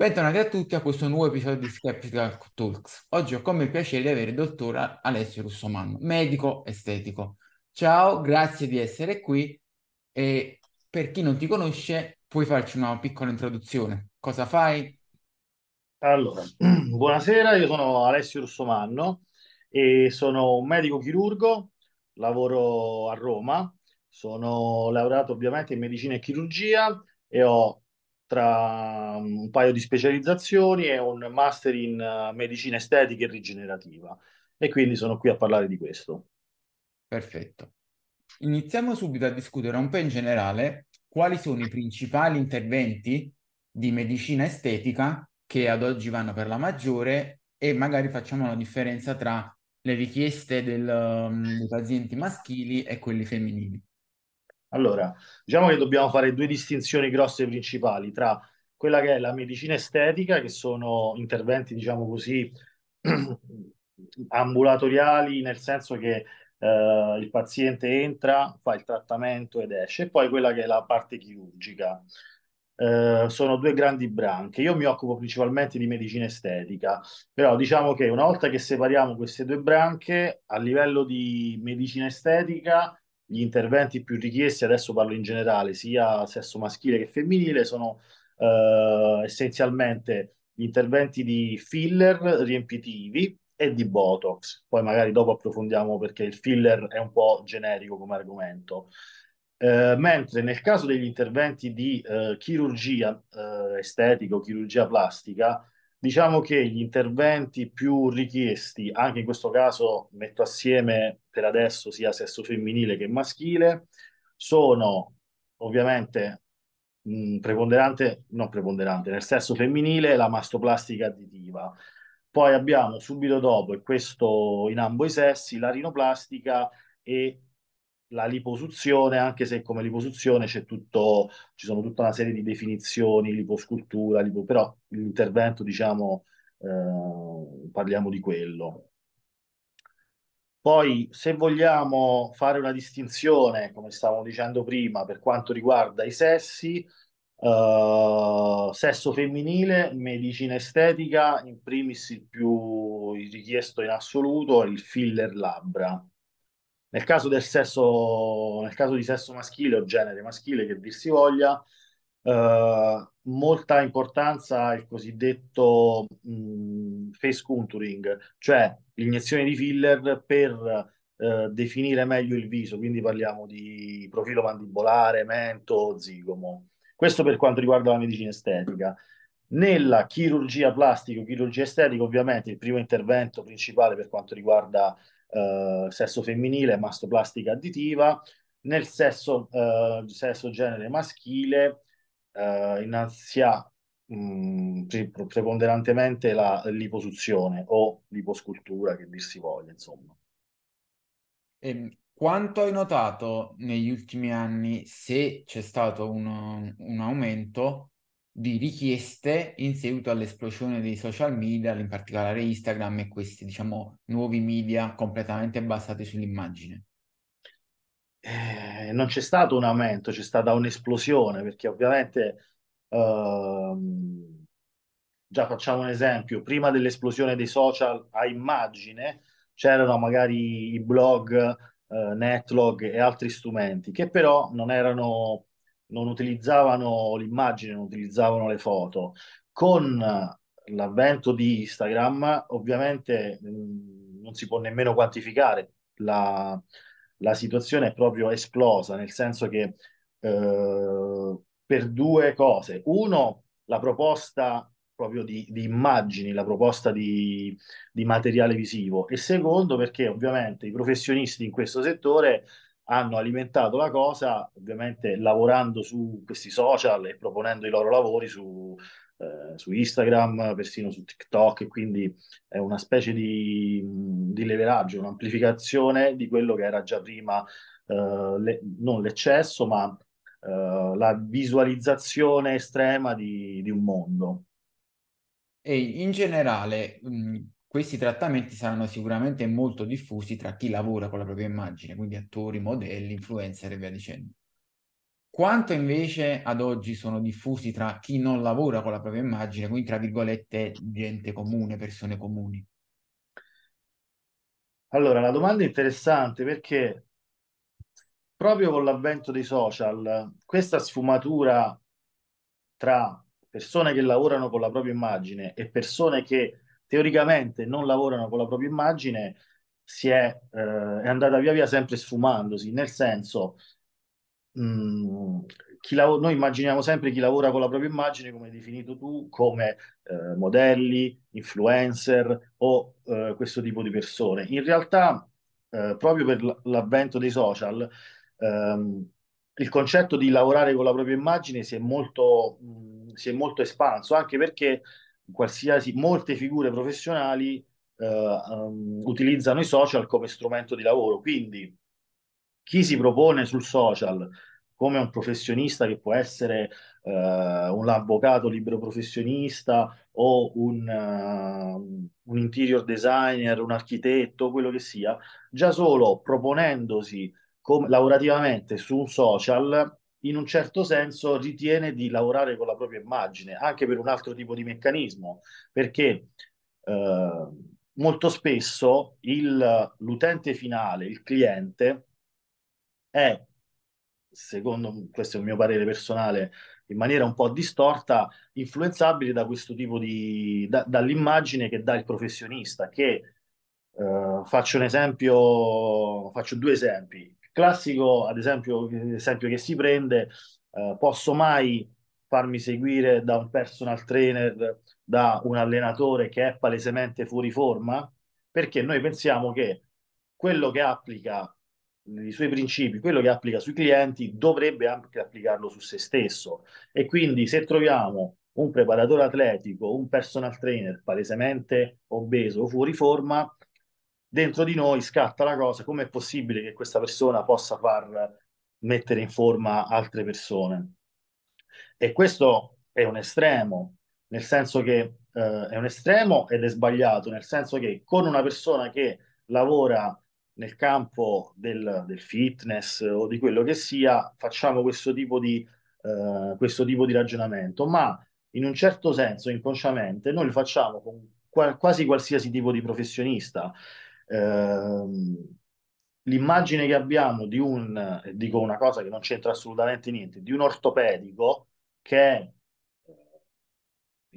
Bentornati a tutti a questo nuovo episodio di Skeptical Talks. Oggi ho come piacere di avere il dottor Alessio Russomanno, medico estetico. Ciao, grazie di essere qui e per chi non ti conosce puoi farci una piccola introduzione. Cosa fai? Allora, buonasera, io sono Alessio Russomanno e sono un medico chirurgo, lavoro a Roma, sono laureato ovviamente in medicina e chirurgia e ho tra un paio di specializzazioni e un master in eh, medicina estetica e rigenerativa e quindi sono qui a parlare di questo. Perfetto. Iniziamo subito a discutere un po' in generale quali sono i principali interventi di medicina estetica che ad oggi vanno per la maggiore e magari facciamo la differenza tra le richieste del, um, dei pazienti maschili e quelli femminili. Allora, diciamo che dobbiamo fare due distinzioni grosse principali tra quella che è la medicina estetica, che sono interventi, diciamo così, ambulatoriali, nel senso che eh, il paziente entra, fa il trattamento ed esce, e poi quella che è la parte chirurgica. Eh, sono due grandi branche. Io mi occupo principalmente di medicina estetica, però diciamo che una volta che separiamo queste due branche, a livello di medicina estetica, gli interventi più richiesti, adesso parlo in generale, sia sesso maschile che femminile, sono eh, essenzialmente gli interventi di filler riempitivi e di Botox. Poi magari dopo approfondiamo perché il filler è un po' generico come argomento. Eh, mentre nel caso degli interventi di eh, chirurgia eh, estetica o chirurgia plastica, diciamo che gli interventi più richiesti, anche in questo caso metto assieme per adesso sia sesso femminile che maschile, sono ovviamente mh, preponderante, non preponderante, nel sesso femminile la mastoplastica additiva. Poi abbiamo subito dopo, e questo in ambo i sessi, la rinoplastica e la liposuzione, anche se come liposuzione c'è tutto, ci sono tutta una serie di definizioni, liposcultura, lipo, però l'intervento, diciamo, eh, parliamo di quello. Poi, se vogliamo fare una distinzione, come stavamo dicendo prima, per quanto riguarda i sessi, uh, sesso femminile, medicina estetica, in primis il più richiesto in assoluto è il filler labbra. Nel caso del sesso, nel caso di sesso maschile o genere maschile, che dir si voglia, Uh, molta importanza il cosiddetto mh, face contouring, cioè l'iniezione di filler per uh, definire meglio il viso, quindi parliamo di profilo mandibolare, mento, zigomo. Questo per quanto riguarda la medicina estetica. Nella chirurgia plastica chirurgia estetica, ovviamente il primo intervento principale per quanto riguarda uh, sesso femminile mastoplastica additiva. Nel sesso, sesso genere maschile eh, innanzi a mh, preponderantemente la liposuzione o liposcultura, che dir si voglia, insomma. E ehm, quanto hai notato negli ultimi anni se c'è stato un, un aumento di richieste in seguito all'esplosione dei social media, in particolare Instagram e questi, diciamo, nuovi media completamente basati sull'immagine? eh, non c'è stato un aumento, c'è stata un'esplosione, perché ovviamente, ehm, già facciamo un esempio, prima dell'esplosione dei social a immagine c'erano magari i blog, eh, Netlog e altri strumenti che però non erano, non utilizzavano l'immagine, non utilizzavano le foto. Con l'avvento di Instagram, ovviamente mh, mm, non si può nemmeno quantificare la, la situazione è proprio esplosa, nel senso che eh, per due cose. Uno, la proposta proprio di, di immagini, la proposta di, di, materiale visivo e secondo perché ovviamente i professionisti in questo settore hanno alimentato la cosa, ovviamente lavorando su questi social e proponendo i loro lavori su, eh, su Instagram, persino su TikTok, e quindi è una specie di, di leveraggio, un'amplificazione di quello che era già prima, eh, le, non l'eccesso, ma eh, la visualizzazione estrema di, di, un mondo. E in generale, questi trattamenti saranno sicuramente molto diffusi tra chi lavora con la propria immagine, quindi attori, modelli, influencer e via dicendo. quanto invece ad oggi sono diffusi tra chi non lavora con la propria immagine, quindi tra virgolette gente comune, persone comuni? Allora, la domanda è interessante perché proprio con l'avvento dei social, questa sfumatura tra persone che lavorano con la propria immagine e persone che teoricamente non lavorano con la propria immagine si è, eh, è andata via via sempre sfumandosi, nel senso, mh, mm, lav- noi immaginiamo sempre chi lavora con la propria immagine, come hai definito tu, come eh, modelli, influencer o eh, questo tipo di persone. In realtà, eh, proprio per l'avvento dei social, ehm, il concetto di lavorare con la propria immagine si è molto, mh, si è molto espanso, anche perché qualsiasi, molte figure professionali uh, um, utilizzano i social come strumento di lavoro. Quindi chi si propone sul social come un professionista che può essere uh, un avvocato libero professionista o un, uh, un interior designer, un architetto, quello che sia, già solo proponendosi com- lavorativamente su un social, in un certo senso ritiene di lavorare con la propria immagine, anche per un altro tipo di meccanismo, perché eh, molto spesso il, l'utente finale, il cliente, è, secondo questo è il mio parere personale, in maniera un po' distorta, influenzabile da questo tipo di, da, dall'immagine che dà il professionista, che eh, faccio un esempio, faccio due esempi classico, ad esempio, esempio che si prende, eh, posso mai farmi seguire da un personal trainer, da un allenatore che è palesemente fuori forma? Perché noi pensiamo che quello che applica i suoi principi, quello che applica sui clienti, dovrebbe anche applicarlo su se stesso. E quindi se troviamo un preparatore atletico, un personal trainer palesemente obeso o fuori forma, dentro di noi scatta la cosa, com'è possibile che questa persona possa far mettere in forma altre persone? E questo è un estremo, nel senso che eh, è un estremo ed è sbagliato, nel senso che con una persona che lavora nel campo del, del fitness o di quello che sia, facciamo questo tipo di, eh, questo tipo di ragionamento, ma in un certo senso, inconsciamente, noi lo facciamo con qual- quasi qualsiasi tipo di professionista Ehm, l'immagine che abbiamo di un, dico una cosa che non c'entra assolutamente niente, di un ortopedico che è eh,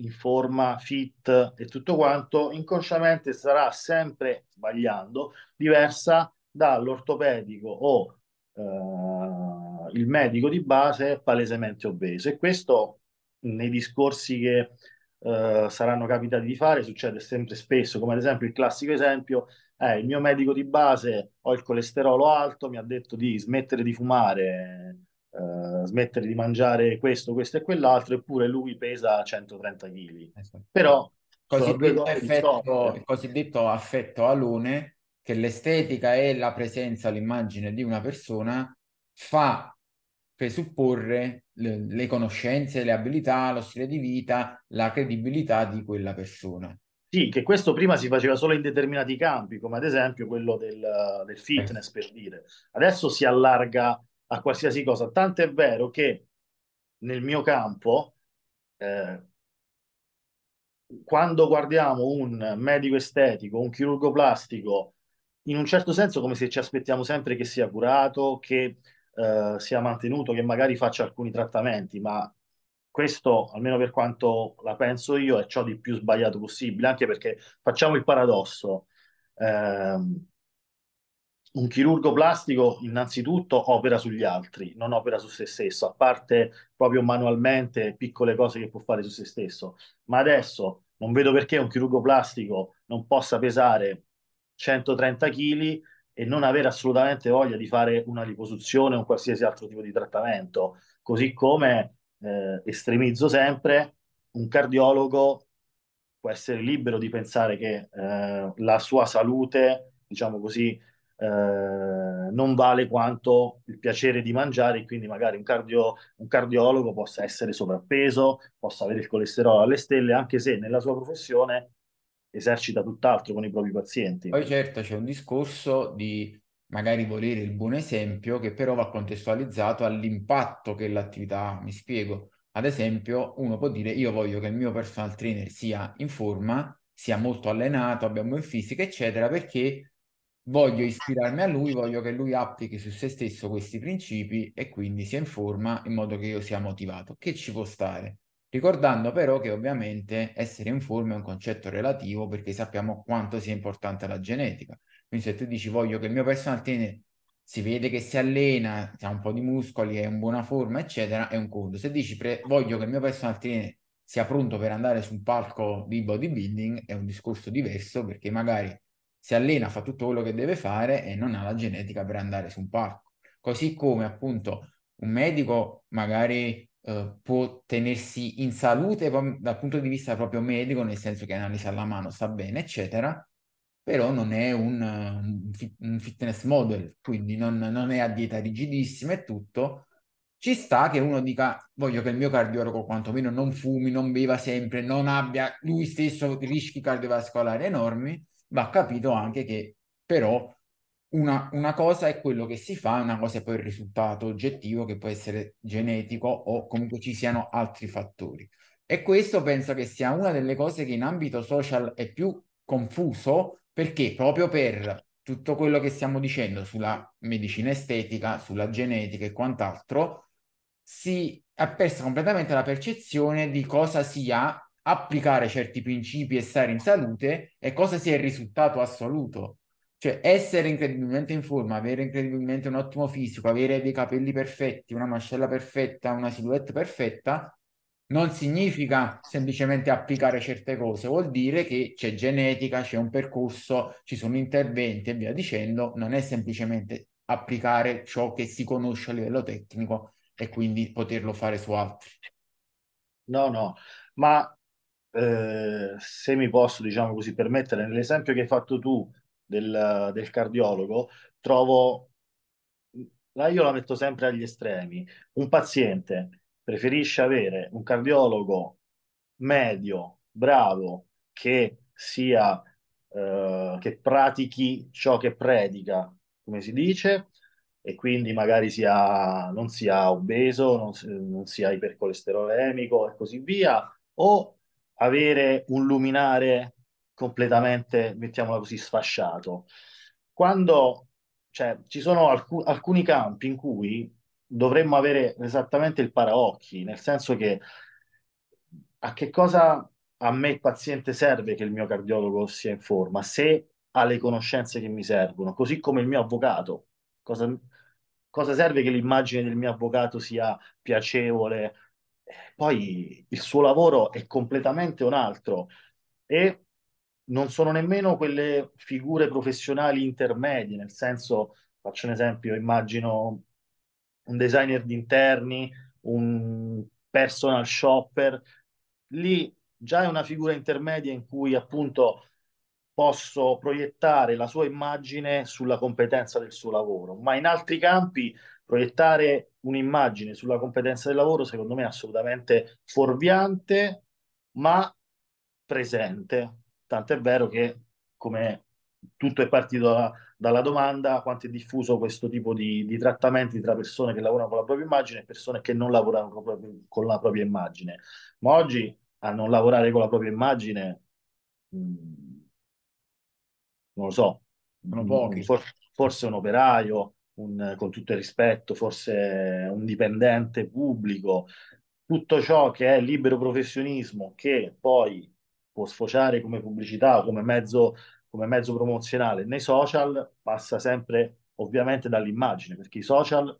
in forma fit e tutto quanto, inconsciamente sarà sempre sbagliando, diversa dall'ortopedico o eh, il medico di base palesemente obeso. E questo nei discorsi che eh, saranno capitati di fare succede sempre spesso, come ad esempio il classico esempio eh, il mio medico di base ho il colesterolo alto, mi ha detto di smettere di fumare, eh, smettere di mangiare questo, questo e quell'altro, eppure lui pesa 130 kg. Esatto. Però cosiddetto effetto, il cosiddetto affetto alone, che l'estetica e la presenza, l'immagine di una persona fa presupporre le, le conoscenze, le abilità, lo stile di vita, la credibilità di quella persona. Sì, che questo prima si faceva solo in determinati campi, come ad esempio quello del, del fitness, per dire. Adesso si allarga a qualsiasi cosa. Tanto è vero che nel mio campo, eh, quando guardiamo un medico estetico, un chirurgo plastico, in un certo senso come se ci aspettiamo sempre che sia curato, che eh, sia mantenuto, che magari faccia alcuni trattamenti, ma questo, almeno per quanto la penso io, è ciò di più sbagliato possibile, anche perché facciamo il paradosso. Eh, un chirurgo plastico innanzitutto opera sugli altri, non opera su se stesso, a parte proprio manualmente piccole cose che può fare su se stesso. Ma adesso non vedo perché un chirurgo plastico non possa pesare 130 kg e non avere assolutamente voglia di fare una liposuzione o un qualsiasi altro tipo di trattamento, così come eh, estremizzo sempre, un cardiologo può essere libero di pensare che eh, la sua salute, diciamo così, eh, non vale quanto il piacere di mangiare e quindi magari un, cardio, un cardiologo possa essere sovrappeso, possa avere il colesterolo alle stelle, anche se nella sua professione esercita tutt'altro con i propri pazienti. Poi certo c'è un discorso di magari volere il buon esempio che però va contestualizzato all'impatto che l'attività, mi spiego. Ad esempio, uno può dire io voglio che il mio personal trainer sia in forma, sia molto allenato, abbia buon fisico, eccetera, perché voglio ispirarmi a lui, voglio che lui applichi su se stesso questi principi e quindi sia in forma in modo che io sia motivato, che ci può stare. Ricordando però che ovviamente essere in forma è un concetto relativo perché sappiamo quanto sia importante la genetica. Quindi se tu dici voglio che il mio personal trainer si vede che si allena, ha un po' di muscoli, è in buona forma, eccetera, è un conto. Se dici pre- voglio che il mio personal trainer sia pronto per andare su un palco di bodybuilding, è un discorso diverso perché magari si allena, fa tutto quello che deve fare e non ha la genetica per andare su un palco. Così come appunto un medico magari eh, può tenersi in salute dal punto di vista proprio medico, nel senso che analisi alla mano sta bene, eccetera, però non è un, un fitness model, quindi non, non, è a dieta rigidissima e tutto. Ci sta che uno dica voglio che il mio cardiologo quantomeno non fumi, non beva sempre, non abbia lui stesso rischi cardiovascolari enormi, va capito anche che però una, una, cosa è quello che si fa, una cosa è poi il risultato oggettivo che può essere genetico o comunque ci siano altri fattori. E questo penso che sia una delle cose che in ambito social è più confuso perché proprio per tutto quello che stiamo dicendo sulla medicina estetica, sulla genetica e quant'altro, si è persa completamente la percezione di cosa sia applicare certi principi e stare in salute e cosa sia il risultato assoluto. Cioè essere incredibilmente in forma, avere incredibilmente un ottimo fisico, avere dei capelli perfetti, una mascella perfetta, una silhouette perfetta, non significa semplicemente applicare certe cose, vuol dire che c'è genetica, c'è un percorso, ci sono interventi e via dicendo, non è semplicemente applicare ciò che si conosce a livello tecnico e quindi poterlo fare su altri. No, no, ma eh, se mi posso, diciamo così, permettere, nell'esempio che hai fatto tu del, del cardiologo, trovo, io la metto sempre agli estremi, un paziente preferisce avere un cardiologo medio, bravo, che sia, eh, che pratichi ciò che predica, come si dice, e quindi magari sia, non sia obeso, non, non sia ipercolesterolemico e così via, o avere un luminare completamente, mettiamola così, sfasciato. Quando cioè, ci sono alc- alcuni campi in cui dovremmo avere esattamente il paraocchi, nel senso che a che cosa a me il paziente serve che il mio cardiologo sia in forma, se ha le conoscenze che mi servono, così come il mio avvocato. Cosa, cosa serve che l'immagine del mio avvocato sia piacevole, poi il suo lavoro è completamente un altro e non sono nemmeno quelle figure professionali intermedie, nel senso, faccio un esempio, immagino un designer di interni, un personal shopper, lì già è una figura intermedia in cui appunto posso proiettare la sua immagine sulla competenza del suo lavoro, ma in altri campi proiettare un'immagine sulla competenza del lavoro, secondo me è assolutamente fuorviante, ma presente. Tant'è vero che, come tutto è partito da, dalla domanda, quanto è diffuso questo tipo di, di, trattamenti tra persone che lavorano con la propria immagine e persone che non lavorano con, con la propria immagine. Ma oggi a non lavorare con la propria immagine, mh, mm, non lo so, sono pochi. Forse, forse un operaio, un, con tutto il rispetto, forse un dipendente pubblico, tutto ciò che è libero professionismo che poi può sfociare come pubblicità o come mezzo, come mezzo promozionale nei social passa sempre ovviamente dall'immagine, perché i social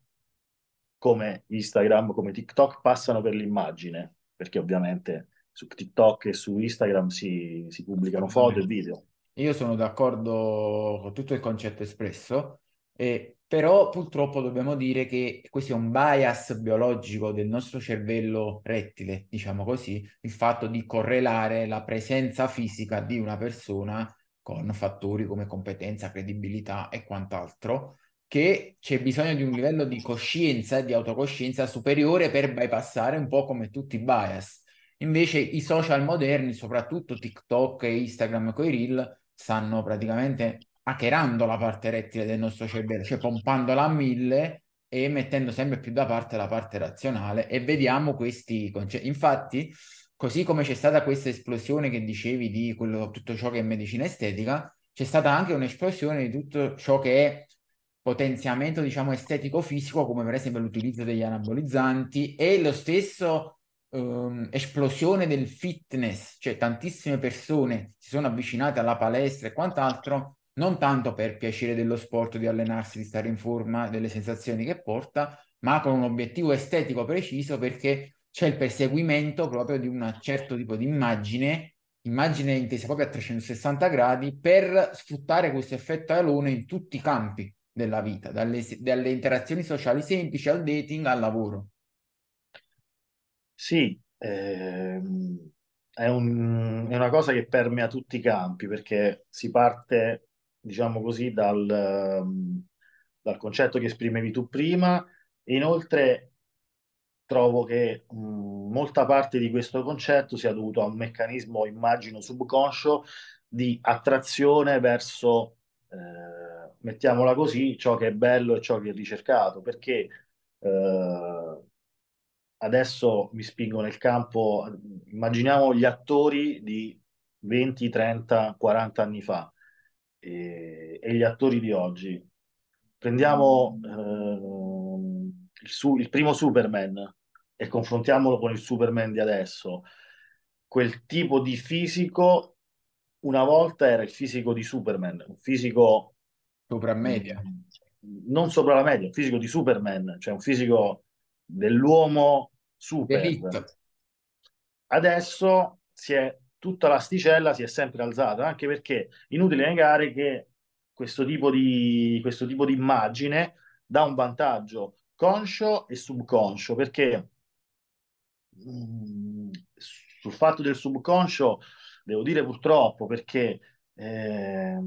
come Instagram, come TikTok passano per l'immagine, perché ovviamente su TikTok e su Instagram si, si pubblicano foto e video. Io sono d'accordo con tutto il concetto espresso, e, però purtroppo dobbiamo dire che questo è un bias biologico del nostro cervello rettile, diciamo così, il fatto di correlare la presenza fisica di una persona con fattori come competenza, credibilità e quant'altro, che c'è bisogno di un livello di coscienza e di autocoscienza superiore per bypassare un po' come tutti i bias. Invece i social moderni, soprattutto TikTok e Instagram con i reel, stanno praticamente hackerando la parte rettile del nostro cervello, cioè pompandola a mille e mettendo sempre più da parte la parte razionale e vediamo questi concetti. Infatti, così come c'è stata questa esplosione che dicevi di quello, tutto ciò che è medicina estetica, c'è stata anche un'esplosione di tutto ciò che è potenziamento, diciamo, estetico-fisico, come per esempio l'utilizzo degli anabolizzanti e lo stesso um, esplosione del fitness, cioè tantissime persone si sono avvicinate alla palestra e quant'altro, non tanto per piacere dello sport, di allenarsi, di stare in forma, delle sensazioni che porta, ma con un obiettivo estetico preciso perché c'è il perseguimento proprio di un certo tipo di immagine, immagine intesa proprio a 360 gradi, per sfruttare questo effetto alone in tutti i campi della vita, dalle, dalle interazioni sociali semplici al dating al lavoro. Sì, ehm, è, un- è una cosa che permea tutti i campi perché si parte, diciamo così, dal, ehm, dal concetto che esprimevi tu prima inoltre trovo che mh, molta parte di questo concetto sia dovuto a un meccanismo, immagino, subconscio di attrazione verso, eh, mettiamola così, ciò che è bello e ciò che è ricercato, perché eh, adesso mi spingo nel campo, immaginiamo gli attori di 20, 30, 40 anni fa e, e gli attori di oggi. Prendiamo eh, il, su, il primo Superman e confrontiamolo con il Superman di adesso. Quel tipo di fisico una volta era il fisico di Superman, un fisico sopra media. Non sopra la media, un fisico di Superman, cioè un fisico dell'uomo super. Elite. Adesso si è, tutta l'asticella si è sempre alzata, anche perché inutile negare che questo tipo di, questo tipo di immagine dà un vantaggio conscio e subconscio, perché mm, sul fatto del subconscio devo dire purtroppo perché eh,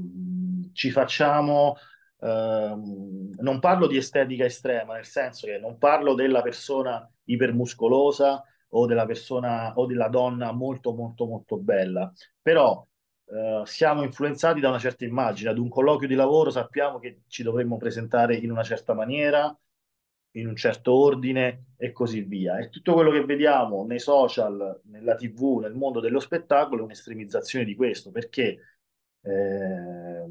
ci facciamo Uh, non parlo di estetica estrema, nel senso che non parlo della persona ipermuscolosa o della persona o della donna molto molto molto bella, però uh, siamo influenzati da una certa immagine, ad un colloquio di lavoro sappiamo che ci dovremmo presentare in una certa maniera, in un certo ordine e così via. E tutto quello che vediamo nei social, nella TV, nel mondo dello spettacolo è un'estremizzazione di questo, perché eh,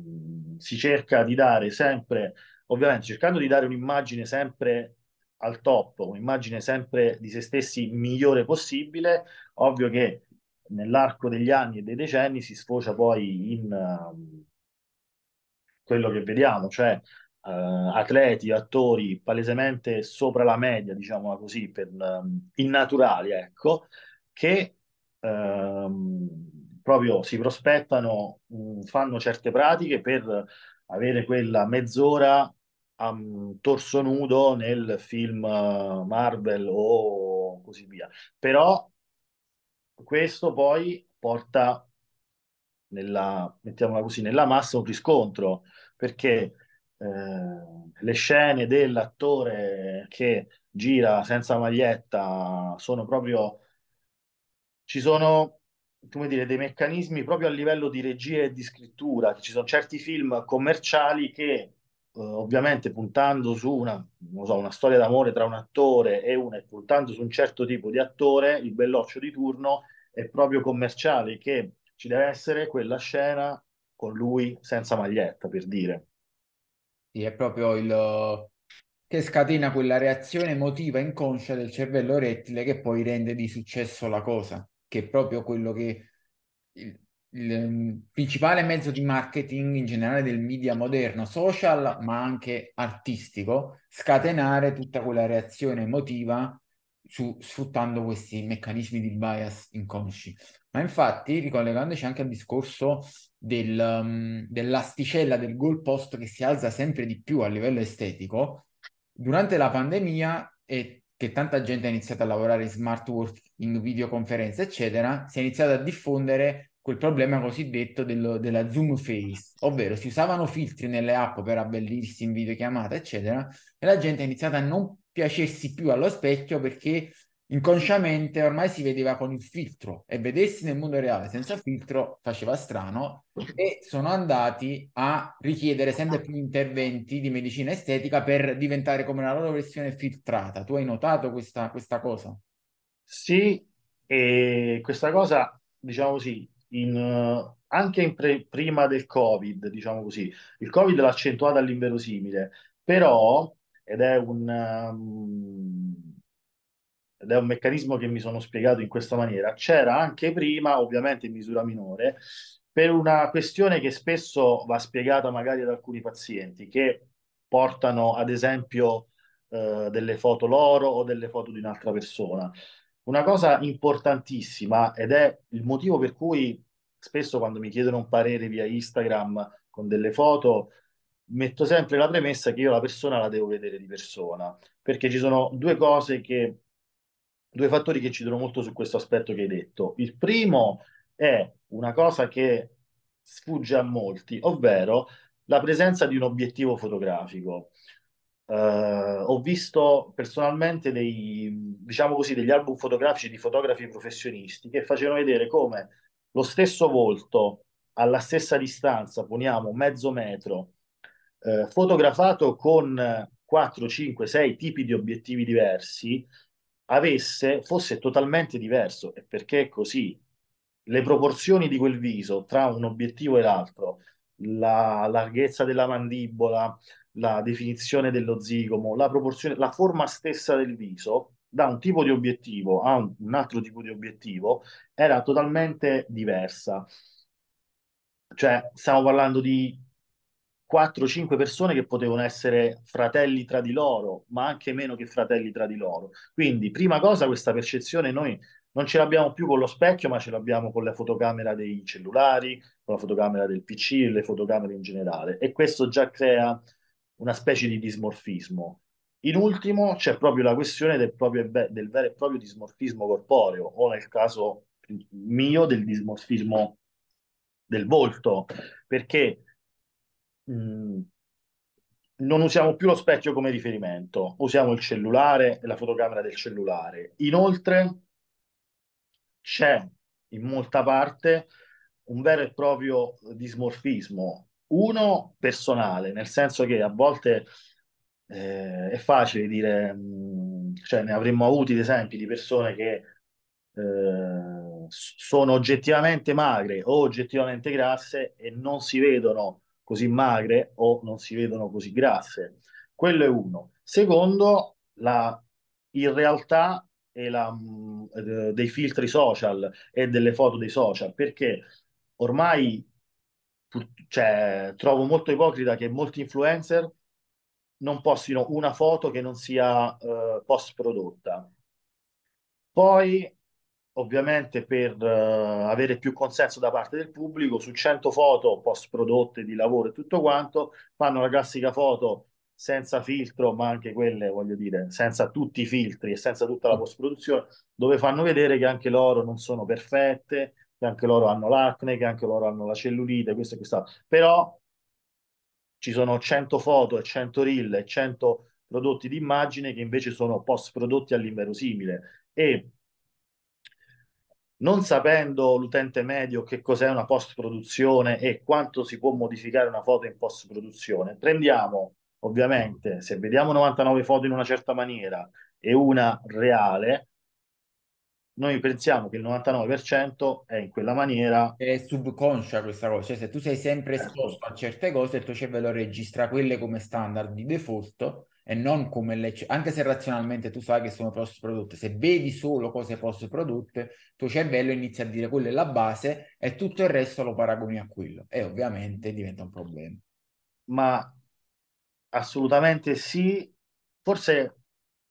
si cerca di dare sempre, ovviamente cercando di dare un'immagine sempre al top, un'immagine sempre di se stessi migliore possibile, ovvio che nell'arco degli anni e dei decenni si sfocia poi in uh, quello che vediamo, cioè uh, atleti, attori palesemente sopra la media, diciamo così, per um, innaturali, ecco, che uh, proprio si prospettano, mm, fanno certe pratiche per avere quella mezz'ora a um, torso nudo nel film uh, Marvel o così via. Però questo poi porta nella, mettiamola così, nella massa un riscontro, perché eh, le scene dell'attore che gira senza maglietta sono proprio... Ci sono come dire, dei meccanismi proprio a livello di regia e di scrittura, ci sono certi film commerciali che eh, ovviamente puntando su una, so, una, storia d'amore tra un attore e una, e puntando su un certo tipo di attore, il belloccio di turno è proprio commerciale, che ci deve essere quella scena con lui senza maglietta, per dire. Sì, è proprio il che scatena quella reazione emotiva inconscia del cervello rettile che poi rende di successo la cosa che è proprio quello che il, il ehm, principale mezzo di marketing in generale del media moderno, social, ma anche artistico, scatenare tutta quella reazione emotiva su, sfruttando questi meccanismi di bias inconsci. Ma infatti, ricollegandoci anche al discorso del, um, dell'asticella del goalpost che si alza sempre di più a livello estetico, durante la pandemia è che tanta gente ha iniziato a lavorare in smart working, videoconferenze, eccetera, si è iniziato a diffondere quel problema cosiddetto dello, della zoom face, ovvero si usavano filtri nelle app per abbellirsi in videochiamata, eccetera, e la gente ha iniziato a non piacersi più allo specchio perché inconsciamente ormai si vedeva con il filtro e vedessi nel mondo reale senza filtro faceva strano e sono andati a richiedere sempre più interventi di medicina estetica per diventare come la loro versione filtrata. Tu hai notato questa, questa cosa? Sì, e questa cosa, diciamo così, in, uh, anche in pre- prima del Covid, diciamo così, il Covid l'ha accentuata all'inverosimile, però, ed è un, um, ed è un meccanismo che mi sono spiegato in questa maniera, c'era anche prima, ovviamente in misura minore, per una questione che spesso va spiegata magari ad alcuni pazienti che portano ad esempio eh, delle foto loro o delle foto di un'altra persona. Una cosa importantissima ed è il motivo per cui spesso quando mi chiedono un parere via Instagram con delle foto, metto sempre la premessa che io la persona la devo vedere di persona, perché ci sono due cose che, due fattori che incidono molto su questo aspetto che hai detto. Il primo è una cosa che sfugge a molti, ovvero la presenza di un obiettivo fotografico. Uh, ho visto personalmente dei, diciamo così, degli album fotografici di fotografi professionisti che facevano vedere come lo stesso volto alla stessa distanza, poniamo mezzo metro, eh, fotografato con 4, 5, 6 tipi di obiettivi diversi, avesse, fosse totalmente diverso. E perché è così? Le proporzioni di quel viso tra un obiettivo e l'altro, la larghezza della mandibola, la definizione dello zigomo, la proporzione, la forma stessa del viso, da un tipo di obiettivo a un, altro tipo di obiettivo, era totalmente diversa. Cioè, stiamo parlando di 4-5 persone che potevano essere fratelli tra di loro, ma anche meno che fratelli tra di loro. Quindi, prima cosa, questa percezione noi non ce l'abbiamo più con lo specchio, ma ce l'abbiamo con la fotocamera dei cellulari, con la fotocamera del PC, le fotocamere in generale. E questo già crea una specie di dismorfismo. In ultimo c'è proprio la questione del, proprio, del vero e proprio dismorfismo corporeo, o nel caso mio del dismorfismo del volto, perché mm, non usiamo più lo specchio come riferimento, usiamo il cellulare e la fotocamera del cellulare. Inoltre c'è in molta parte un vero e proprio dismorfismo, uno personale, nel senso che a volte eh, è facile dire, mh, mm, cioè ne avremmo avuti esempi di persone che eh, sono oggettivamente magre o oggettivamente grasse e non si vedono così magre o non si vedono così grasse. Quello è uno. Secondo, la, in realtà è la, mm, dei filtri social e delle foto dei social, perché ormai cioè, trovo molto ipocrita che molti influencer non postino una foto che non sia uh, post prodotta. Poi, ovviamente, per uh, avere più consenso da parte del pubblico, su 100 foto post prodotte di lavoro e tutto quanto, fanno la classica foto senza filtro, ma anche quelle, voglio dire, senza tutti i filtri e senza tutta la post produzione, dove fanno vedere che anche loro non sono perfette, che anche loro hanno l'acne, che anche loro hanno la cellulite, questo e quest'altro. Però ci sono 100 foto e 100 reel e 100 prodotti di immagine che invece sono post prodotti all'inverosimile e non sapendo l'utente medio che cos'è una post produzione e quanto si può modificare una foto in post produzione, prendiamo ovviamente se vediamo 99 foto in una certa maniera e una reale, noi pensiamo che il 99% è in quella maniera. È subconscia questa cosa, cioè se tu sei sempre certo. esposto a certe cose, il tuo cervello registra quelle come standard di default e non come le... anche se razionalmente tu sai che sono post prodotte, se vedi solo cose post prodotte, tuo cervello inizia a dire quella è la base e tutto il resto lo paragoni a quello e ovviamente diventa un problema. Ma assolutamente sì, forse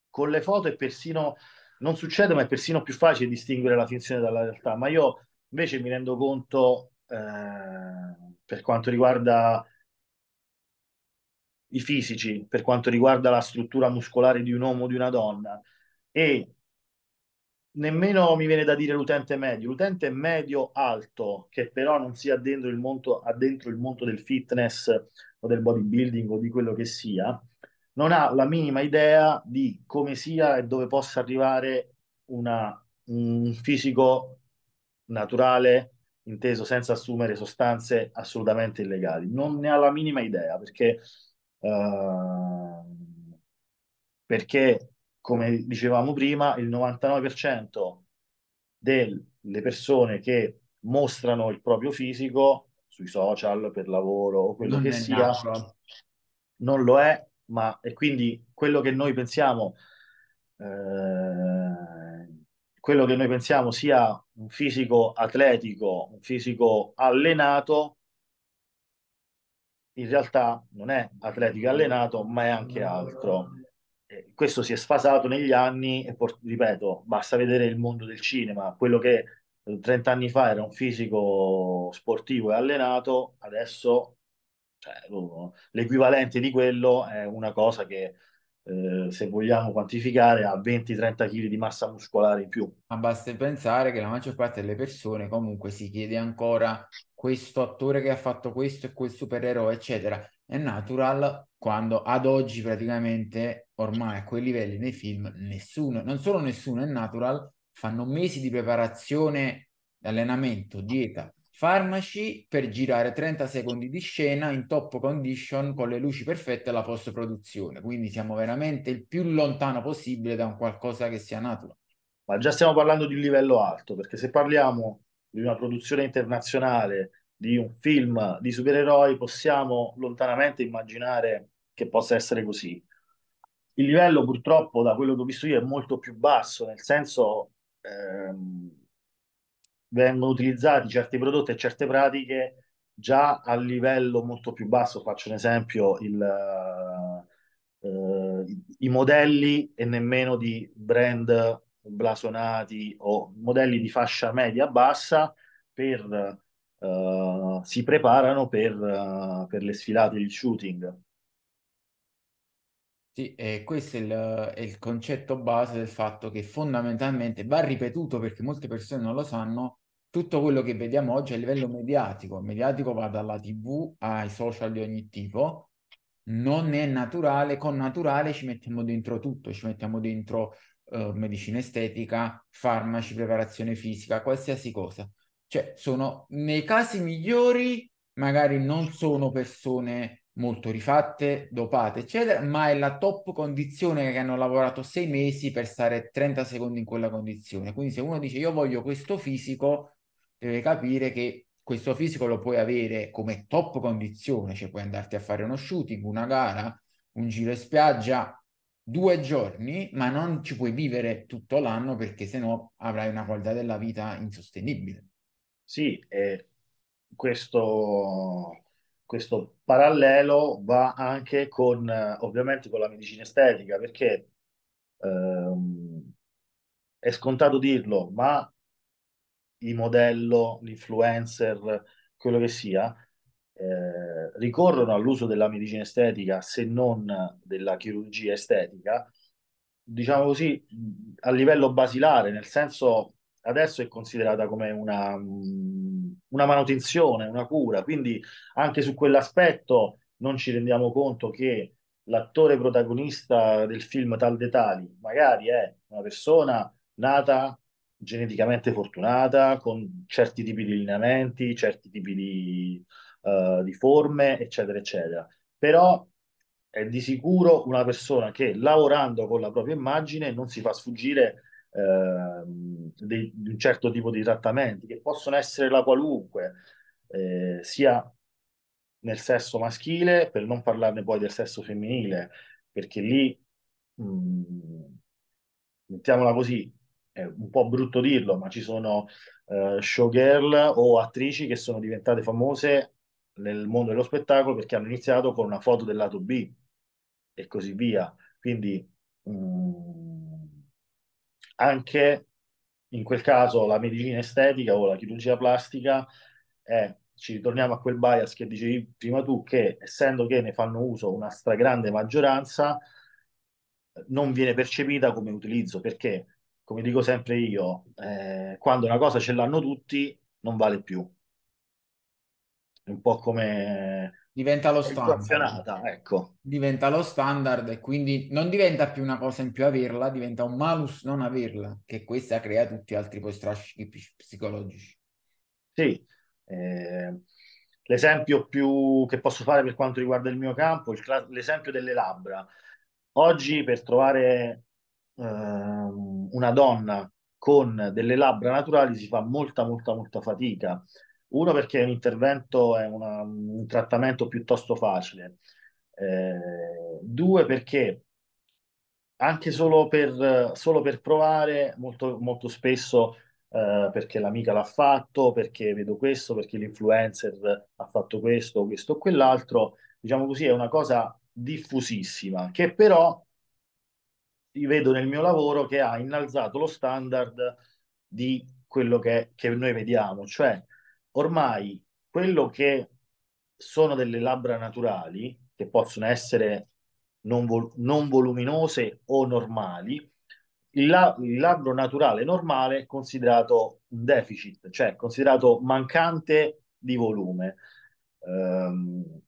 con le foto è persino non succede, ma è persino più facile distinguere la finzione dalla realtà. Ma io invece mi rendo conto, eh, per quanto riguarda i fisici, per quanto riguarda la struttura muscolare di un uomo o di una donna, e nemmeno mi viene da dire l'utente medio, l'utente medio alto, che però non sia dentro il mondo, addentro il mondo del fitness o del bodybuilding o di quello che sia, non ha la minima idea di come sia e dove possa arrivare una, un fisico naturale, inteso senza assumere sostanze assolutamente illegali. Non ne ha la minima idea perché, uh, perché come dicevamo prima, il 99% delle persone che mostrano il proprio fisico sui social per lavoro o quello Non che sia, natural. non lo è, ma e quindi quello che noi pensiamo, eh, quello che noi pensiamo sia un fisico atletico, un fisico allenato, in realtà non è atletico allenato, ma è anche altro. Questo si è sfasato negli anni e, por- ripeto, basta vedere il mondo del cinema, quello che 30 anni fa era un fisico sportivo e allenato, adesso cioè, l'equivalente di quello è una cosa che eh, se vogliamo quantificare ha 20-30 kg di massa muscolare in più. Ma basta pensare che la maggior parte delle persone comunque si chiede ancora questo attore che ha fatto questo e quel supereroe, eccetera. È natural quando ad oggi praticamente ormai a quei livelli nei film nessuno, non solo nessuno è natural, fanno mesi di preparazione, allenamento, dieta, farmaci per girare 30 secondi di scena in top condition con le luci perfette alla post produzione. Quindi siamo veramente il più lontano possibile da un qualcosa che sia natural. Ma già stiamo parlando di un livello alto, perché se parliamo di una produzione internazionale, di un film di supereroi, possiamo lontanamente immaginare che possa essere così. Il livello purtroppo, da quello che ho visto io, è molto più basso, nel senso ehm, vengono utilizzati certi prodotti e certe pratiche già a livello molto più basso. Faccio un esempio, il, uh, i modelli e nemmeno di brand blasonati o modelli di fascia media bassa per, uh, si preparano per, uh, per le sfilate, il shooting. Sì, e questo è il, è il concetto base del fatto che fondamentalmente va ripetuto perché molte persone non lo sanno, tutto quello che vediamo oggi a livello mediatico, mediatico va dalla TV ai social di ogni tipo, non è naturale, con naturale ci mettiamo dentro tutto, ci mettiamo dentro uh, medicina estetica, farmaci, preparazione fisica, qualsiasi cosa. Cioè, sono nei casi migliori, magari non sono persone molto rifatte, dopate, eccetera, ma è la top condizione che hanno lavorato sei mesi per stare 30 secondi in quella condizione. Quindi se uno dice io voglio questo fisico, deve capire che questo fisico lo puoi avere come top condizione, cioè puoi andarti a fare uno shooting, una gara, un giro in spiaggia, due giorni, ma non ci puoi vivere tutto l'anno perché sennò avrai una qualità della vita insostenibile. Sì, e questo, questo parallelo va anche con, ovviamente, con la medicina estetica, perché ehm, è scontato dirlo, ma il modello, l'influencer, quello che sia, eh, ricorrono all'uso della medicina estetica se non della chirurgia estetica, diciamo così, a livello basilare, nel senso adesso è considerata come una, una manutenzione, una cura, quindi anche su quell'aspetto non ci rendiamo conto che l'attore protagonista del film Tal dei Tali magari è una persona nata geneticamente fortunata, con certi tipi di lineamenti, certi tipi di, uh, di forme, eccetera, eccetera. Però è di sicuro una persona che lavorando con la propria immagine non si fa sfuggire eh, di, di, un certo tipo di trattamenti che possono essere la qualunque, eh, sia nel sesso maschile, per non parlarne poi del sesso femminile, perché lì, mh, mm, mettiamola così, è un po' brutto dirlo, ma ci sono uh, showgirl o attrici che sono diventate famose nel mondo dello spettacolo perché hanno iniziato con una foto del lato B e così via. Quindi um, anche in quel caso la medicina estetica o la chirurgia plastica è, ci ritorniamo a quel bias che dicevi prima tu, che essendo che ne fanno uso una stragrande maggioranza, non viene percepita come utilizzo perché come dico sempre io, eh, quando una cosa ce l'hanno tutti, non vale più. Un po' come diventa lo standard. ecco. Diventa lo standard e quindi non diventa più una cosa in più averla, diventa un malus non averla, che questa crea tutti gli altri poi strascichi psicologici. Sì, eh, l'esempio più che posso fare per quanto riguarda il mio campo, il, l'esempio delle labbra. Oggi per trovare eh, una donna con delle labbra naturali si fa molta, molta, molta fatica. Uno perché è un intervento, è una, un trattamento piuttosto facile. Eh, due perché anche solo per, solo per provare, molto, molto spesso eh, perché l'amica l'ha fatto, perché vedo questo, perché l'influencer ha fatto questo, questo o quell'altro, diciamo così, è una cosa diffusissima, che però io vedo nel mio lavoro che ha innalzato lo standard di quello che, che noi vediamo, cioè ormai quello che sono delle labbra naturali, che possono essere non, vol- non voluminose o normali, il, la- il, labbro naturale normale è considerato un deficit, cioè considerato mancante di volume. Um,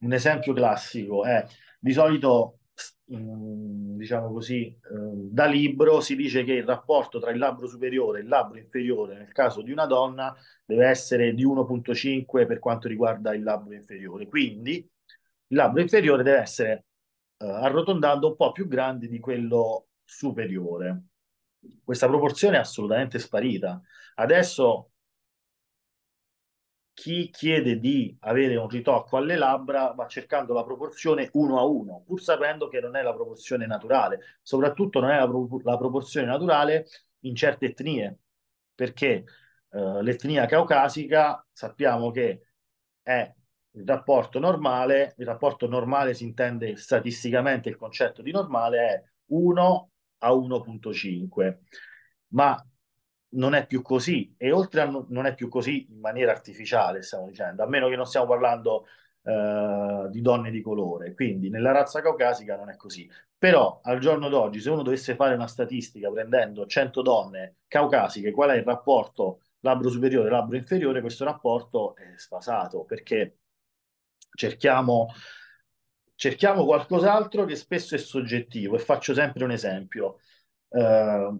un esempio classico è di solito, diciamo così, um, da libro si dice che il rapporto tra il labbro superiore e il labbro inferiore nel caso di una donna deve essere di 1.5 per quanto riguarda il labbro inferiore. Quindi il labbro inferiore deve essere uh, arrotondato un po' più grande di quello superiore. Questa proporzione è assolutamente sparita. Adesso chi chiede di avere un ritocco alle labbra va cercando la proporzione 1 a 1, pur sapendo che non è la proporzione naturale, soprattutto non è la, pro- la proporzione naturale in certe etnie, perché eh, l'etnia caucasica sappiamo che è il rapporto normale, il rapporto normale si intende statisticamente, il concetto di normale è 1 a 1.5, ma non è più così e oltre a no, non è più così in maniera artificiale, stiamo dicendo, a meno che non stiamo parlando eh, di donne di colore, quindi nella razza caucasica non è così. Però al giorno d'oggi, se uno dovesse fare una statistica prendendo 100 donne caucasiche, qual è il rapporto labbro superiore, labbro inferiore, questo rapporto è sfasato perché cerchiamo cerchiamo qualcos'altro che spesso è soggettivo e faccio sempre un esempio eh,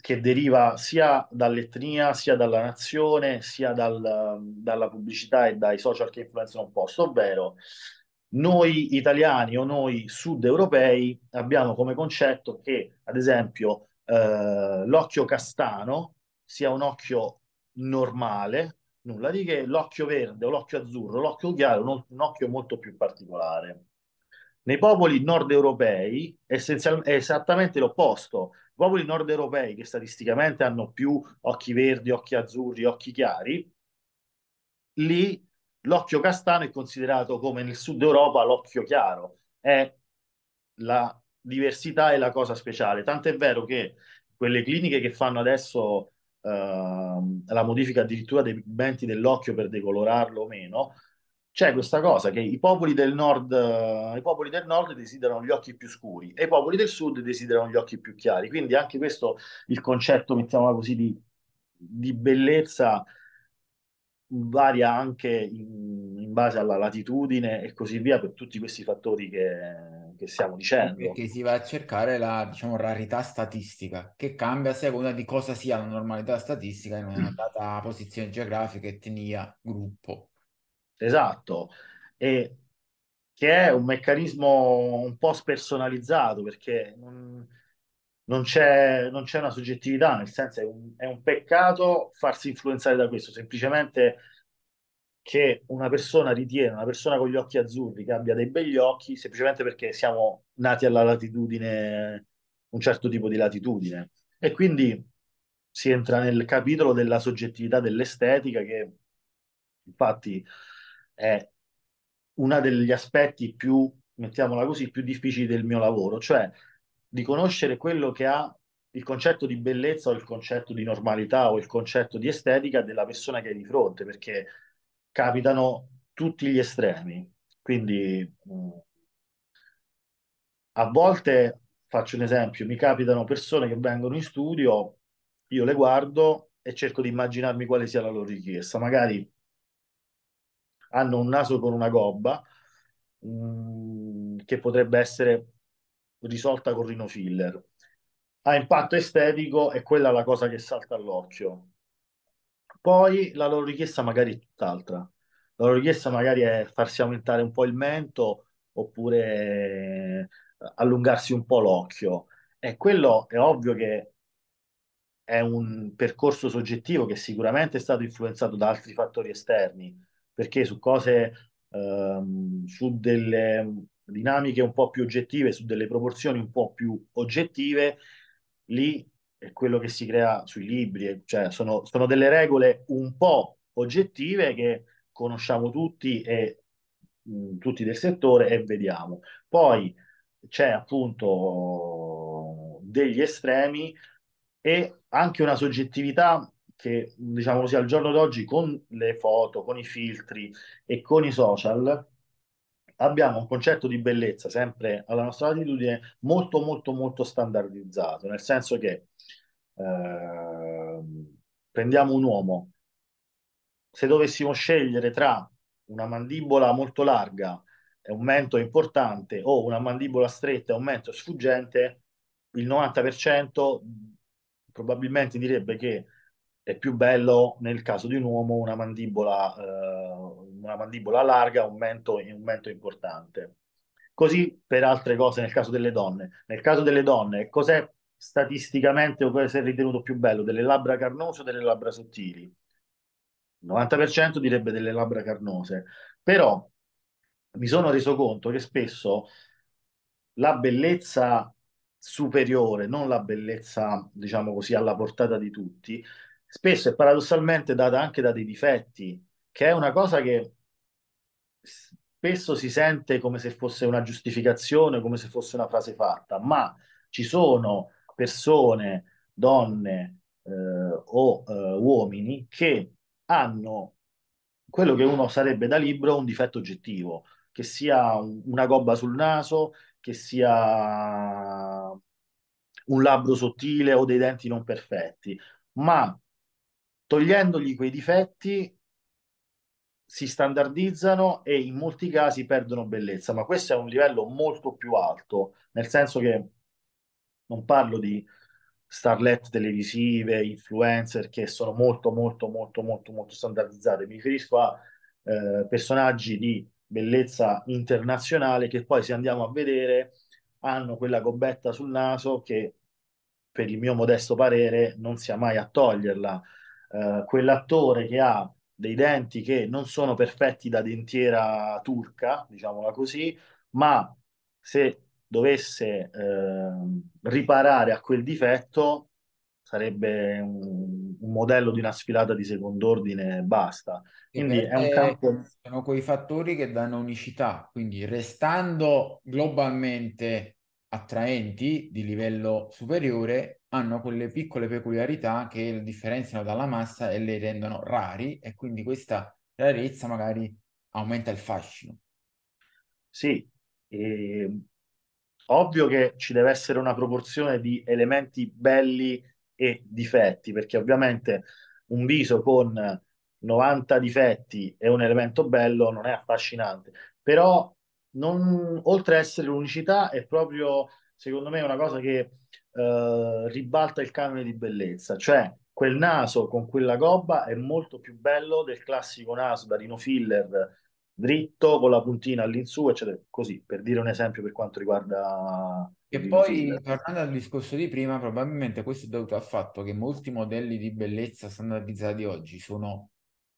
che deriva sia dall'etnia, sia dalla nazione, sia dal, dalla pubblicità e dai social che influenzano un posto, ovvero noi italiani o noi sud europei abbiamo come concetto che, ad esempio, eh, l'occhio castano sia un occhio normale, nulla di che, l'occhio verde o l'occhio azzurro, l'occhio chiaro, un, un occhio molto più particolare. Nei popoli nord europei è esattamente l'opposto. Popoli nord europei, che statisticamente hanno più occhi verdi, occhi azzurri, occhi chiari, lì l'occhio castano è considerato come nel sud Europa l'occhio chiaro. È la diversità e la cosa speciale. Tant'è vero che quelle cliniche che fanno adesso uh, la modifica addirittura dei pigmenti dell'occhio per decolorarlo o meno, c'è questa cosa che i popoli del nord, i popoli del nord desiderano gli occhi più scuri e i popoli del sud desiderano gli occhi più chiari. Quindi anche questo, il concetto, mettiamola così, di, di bellezza varia anche in, in, base alla latitudine e così via per tutti questi fattori che, che stiamo dicendo. Perché si va a cercare la diciamo, rarità statistica che cambia a seconda di cosa sia la normalità statistica in una data posizione geografica, etnia, gruppo. Esatto, e che è un meccanismo un po' spersonalizzato perché non, non c'è, non c'è una soggettività, nel senso è un, è un peccato farsi influenzare da questo, semplicemente che una persona ritiene, una persona con gli occhi azzurri che abbia dei begli occhi, semplicemente perché siamo nati alla latitudine, un certo tipo di latitudine. E quindi si entra nel capitolo della soggettività dell'estetica che infatti è uno degli aspetti più, mettiamola così, più difficili del mio lavoro, cioè di conoscere quello che ha il concetto di bellezza o il concetto di normalità o il concetto di estetica della persona che hai di fronte, perché capitano tutti gli estremi. Quindi mh, a volte, faccio un esempio, mi capitano persone che vengono in studio, io le guardo e cerco di immaginarmi quale sia la loro richiesta. Magari hanno un naso con una gobba mh, mm, che potrebbe essere risolta con rinofiller. A impatto estetico è quella la cosa che salta all'occhio. Poi la loro richiesta magari è tutt'altra. La loro richiesta magari è farsi aumentare un po' il mento oppure eh, allungarsi un po' l'occhio. E quello è ovvio che è un percorso soggettivo che sicuramente è stato influenzato da altri fattori esterni, perché su cose, ehm, su delle dinamiche un po' più oggettive, su delle proporzioni un po' più oggettive, lì è quello che si crea sui libri, cioè sono, sono delle regole un po' oggettive che conosciamo tutti e mh, tutti del settore e vediamo. Poi c'è appunto degli estremi e anche una soggettività che, diciamo così, al giorno d'oggi con le foto, con i filtri e con i social abbiamo un concetto di bellezza sempre alla nostra latitudine molto molto molto standardizzato, nel senso che eh, prendiamo un uomo, se dovessimo scegliere tra una mandibola molto larga e un mento importante o una mandibola stretta e un mento sfuggente, il 90% probabilmente direbbe che è più bello nel caso di un uomo una mandibola, eh, una mandibola larga, un mento, un mento importante. Così per altre cose nel caso delle donne. Nel caso delle donne, cos'è statisticamente o cosa è ritenuto più bello, delle labbra carnose o delle labbra sottili? Il 90% direbbe delle labbra carnose, però mi sono reso conto che spesso la bellezza superiore, non la bellezza, diciamo così, alla portata di tutti, spesso è paradossalmente data anche da dei difetti, che è una cosa che spesso si sente come se fosse una giustificazione, come se fosse una frase fatta, ma ci sono persone, donne eh, o eh, uomini che hanno quello che uno sarebbe da libro un difetto oggettivo, che sia una gobba sul naso, che sia un labbro sottile o dei denti non perfetti, ma togliendogli quei difetti si standardizzano e in molti casi perdono bellezza, ma questo è un livello molto più alto, nel senso che non parlo di starlet televisive, influencer che sono molto, molto, molto, molto, molto standardizzate. Mi riferisco a eh, personaggi di bellezza internazionale che poi, se andiamo a vedere, hanno quella gobbetta sul naso che, per il mio modesto parere, non sia mai a toglierla. Eh, quell'attore che ha dei denti che non sono perfetti da dentiera turca, diciamola così, ma se dovesse eh, riparare a quel difetto, sarebbe un, un, modello di una sfilata di second'ordine e basta. Quindi è un campo... Sono quei fattori che danno unicità, quindi restando globalmente attraenti di livello superiore, hanno quelle piccole peculiarità che le differenziano dalla massa e le rendono rari e quindi questa rarezza magari aumenta il fascino. Sì, e Ovvio che ci deve essere una proporzione di elementi belli e difetti, perché ovviamente un viso con 90 difetti e un elemento bello non è affascinante, però non, oltre a essere l'unicità è proprio, secondo me, una cosa che eh, ribalta il canone di bellezza, cioè quel naso con quella gobba è molto più bello del classico naso da rino filler dritto con la puntina all'insù, eccetera. Così, per dire un esempio per quanto riguarda... E poi, tornando al discorso di prima, probabilmente questo è dovuto al fatto che molti modelli di bellezza standardizzati oggi sono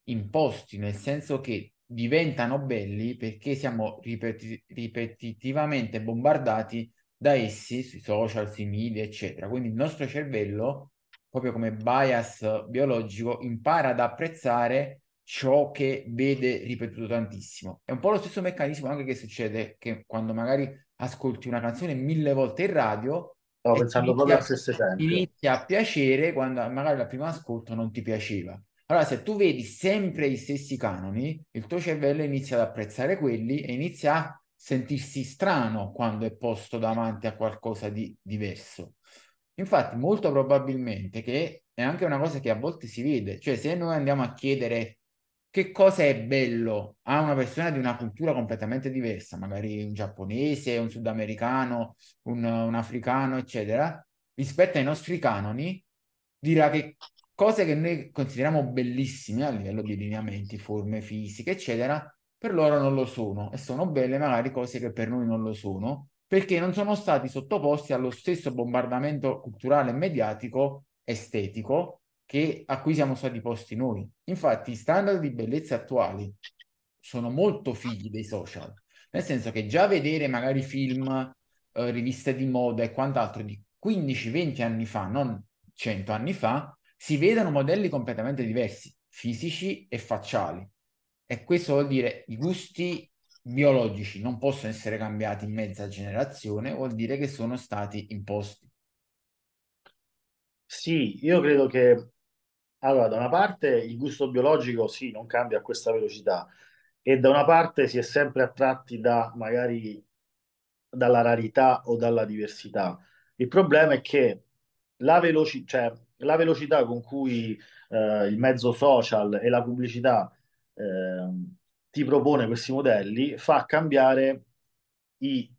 imposti, nel senso che diventano belli perché siamo ripeti- ripetitivamente bombardati da essi sui social, sui media, eccetera. Quindi il nostro cervello, proprio come bias biologico, impara ad apprezzare ciò che vede ripetuto tantissimo. È un po' lo stesso meccanismo anche che succede che quando magari ascolti una canzone mille volte in radio Stavo pensando proprio al stesso esempio. Inizia a piacere quando magari la prima ascolto non ti piaceva. Allora, se tu vedi sempre i stessi canoni, il tuo cervello inizia ad apprezzare quelli e inizia a sentirsi strano quando è posto davanti a qualcosa di diverso. Infatti, molto probabilmente che è anche una cosa che a volte si vede, cioè se noi andiamo a chiedere che cosa è bello a una persona di una cultura completamente diversa, magari un giapponese, un sudamericano, un, un africano, eccetera, rispetto ai nostri canoni, dirà che cose che noi consideriamo bellissime a livello di lineamenti, forme fisiche, eccetera, per loro non lo sono e sono belle magari cose che per noi non lo sono, perché non sono stati sottoposti allo stesso bombardamento culturale mediatico estetico che, a cui siamo stati posti noi. Infatti, i standard di bellezza attuali sono molto figli dei social, nel senso che già vedere magari film, eh, riviste di moda e quant'altro di 15-20 anni fa, non 100 anni fa, si vedono modelli completamente diversi, fisici e facciali. E questo vuol dire i gusti biologici non possono essere cambiati in mezza generazione, vuol dire che sono stati imposti. Sì, io credo che allora, da una parte il gusto biologico sì, non cambia a questa velocità e da una parte si è sempre attratti da magari dalla rarità o dalla diversità. Il problema è che la, veloci- cioè, la velocità con cui eh, il mezzo social e la pubblicità eh, ti propone questi modelli fa cambiare i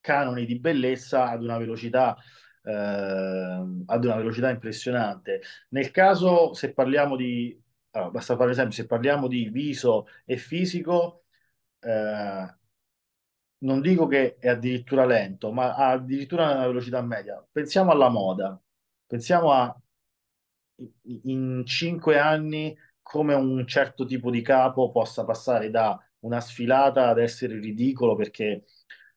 canoni di bellezza ad una velocità, eh, ad una velocità impressionante. Nel caso, se parliamo di, allora, basta fare esempio, se parliamo di viso e fisico, eh, non dico che è addirittura lento, ma ha addirittura una velocità media. Pensiamo alla moda, pensiamo a in cinque anni come un certo tipo di capo possa passare da una sfilata ad essere ridicolo perché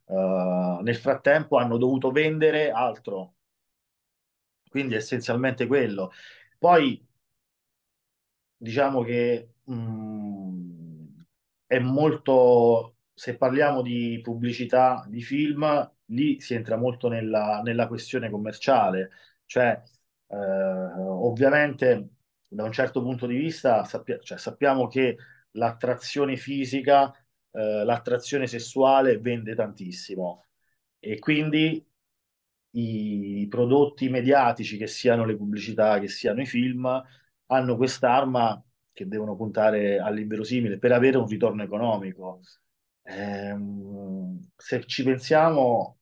uh, nel frattempo hanno dovuto vendere altro. Quindi essenzialmente quello. Poi diciamo che mh, mm, è molto, se parliamo di pubblicità di film, lì si entra molto nella, nella questione commerciale, cioè ovviamente da un certo punto di vista sappia- cioè, sappiamo che l'attrazione fisica, eh, l'attrazione sessuale vende tantissimo e quindi i prodotti mediatici, che siano le pubblicità, che siano i film, hanno quest'arma che devono puntare all'inverosimile per avere un ritorno economico. Ehm, se ci pensiamo,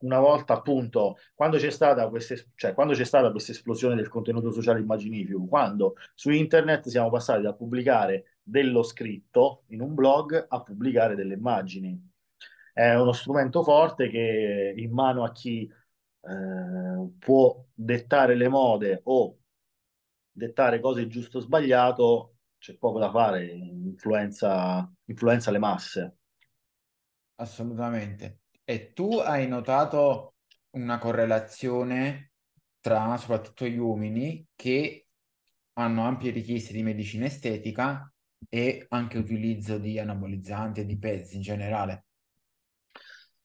una volta appunto, quando c'è stata questa, cioè, questa esplosione del contenuto sociale immaginifico, quando su internet siamo passati da pubblicare dello scritto in un blog a pubblicare delle immagini. È uno strumento forte che in mano a chi eh, può dettare le mode o dettare cose giusto o sbagliato, c'è poco da fare, influenza, influenza le masse. Assolutamente. E tu hai notato una correlazione tra soprattutto gli uomini che hanno ampie richieste di medicina estetica e anche utilizzo di anabolizzanti e di pezzi in generale?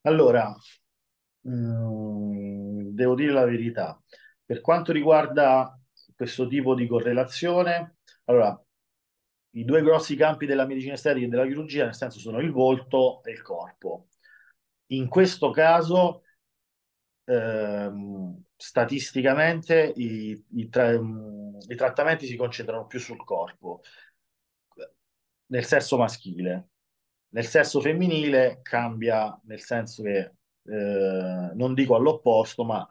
Allora, mm, devo dire la verità. Per quanto riguarda questo tipo di correlazione, allora, i due grossi campi della medicina estetica e della chirurgia, nel senso, sono il volto e il corpo. In questo caso, ehm, statisticamente, i, i, tra, i trattamenti si concentrano più sul corpo, nel sesso maschile. Nel sesso femminile cambia, nel senso che, eh, non dico all'opposto, ma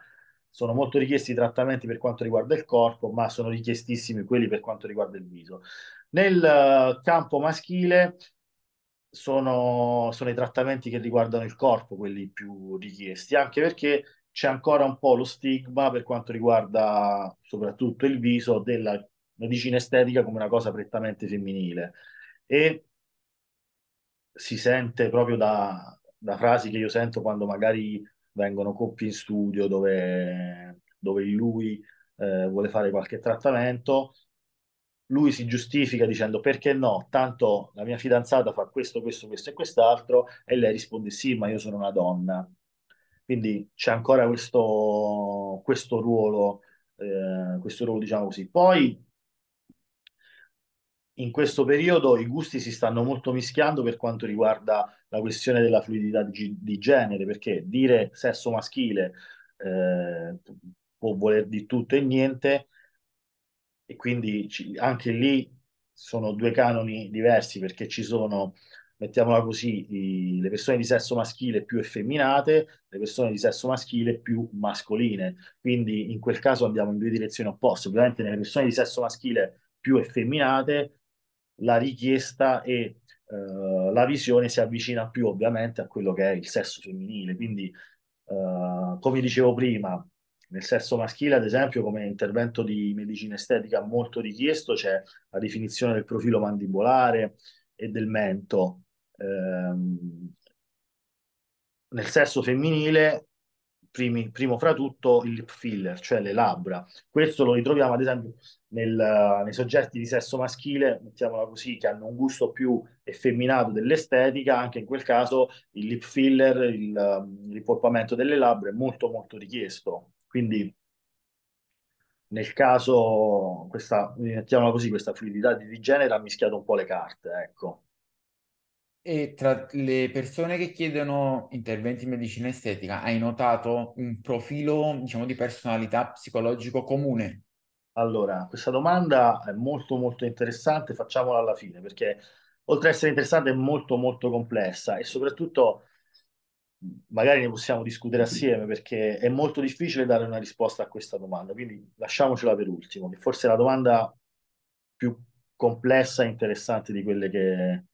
sono molto richiesti i trattamenti per quanto riguarda il corpo, ma sono richiestissimi quelli per quanto riguarda il viso. Nel uh, campo maschile sono, sono i trattamenti che riguardano il corpo quelli più richiesti, anche perché c'è ancora un po' lo stigma per quanto riguarda soprattutto il viso della medicina estetica come una cosa prettamente femminile. E si sente proprio da, da frasi che io sento quando magari vengono coppie in studio dove, dove lui eh, vuole fare qualche trattamento lui si giustifica dicendo perché no, tanto la mia fidanzata fa questo, questo, questo e quest'altro e lei risponde sì, ma io sono una donna. Quindi c'è ancora questo, questo ruolo, eh, questo ruolo, diciamo così. Poi in questo periodo i gusti si stanno molto mischiando per quanto riguarda la questione della fluidità di, di genere, perché dire sesso maschile eh, può voler di tutto e niente, e quindi ci, anche lì sono due canoni diversi perché ci sono, mettiamola così, i, le persone di sesso maschile più effeminate, le persone di sesso maschile più mascoline. Quindi in quel caso andiamo in due direzioni opposte. Ovviamente nelle persone di sesso maschile più effeminate la richiesta e uh, la visione si avvicina più ovviamente a quello che è il sesso femminile. Quindi, uh, come dicevo prima, nel sesso maschile, ad esempio, come intervento di medicina estetica molto richiesto, c'è la definizione del profilo mandibolare e del mento. Ehm, nel sesso femminile, primi, primo fra tutto, il lip filler, cioè le labbra. Questo lo ritroviamo, ad esempio, nel, nei soggetti di sesso maschile, mettiamola così, che hanno un gusto più effeminato dell'estetica, anche in quel caso il lip filler, il, il rimpolpamento delle labbra è molto molto richiesto. Quindi nel caso, questa, mettiamola così, questa fluidità di genere ha mischiato un po' le carte, ecco. E tra le persone che chiedono interventi in medicina estetica, hai notato un profilo, diciamo, di personalità psicologico comune? Allora, questa domanda è molto molto interessante, facciamola alla fine, perché oltre ad essere interessante è molto molto complessa e soprattutto magari ne possiamo discutere assieme perché è molto difficile dare una risposta a questa domanda, quindi lasciamocela per ultimo, che forse è la domanda più complessa e interessante di quelle che,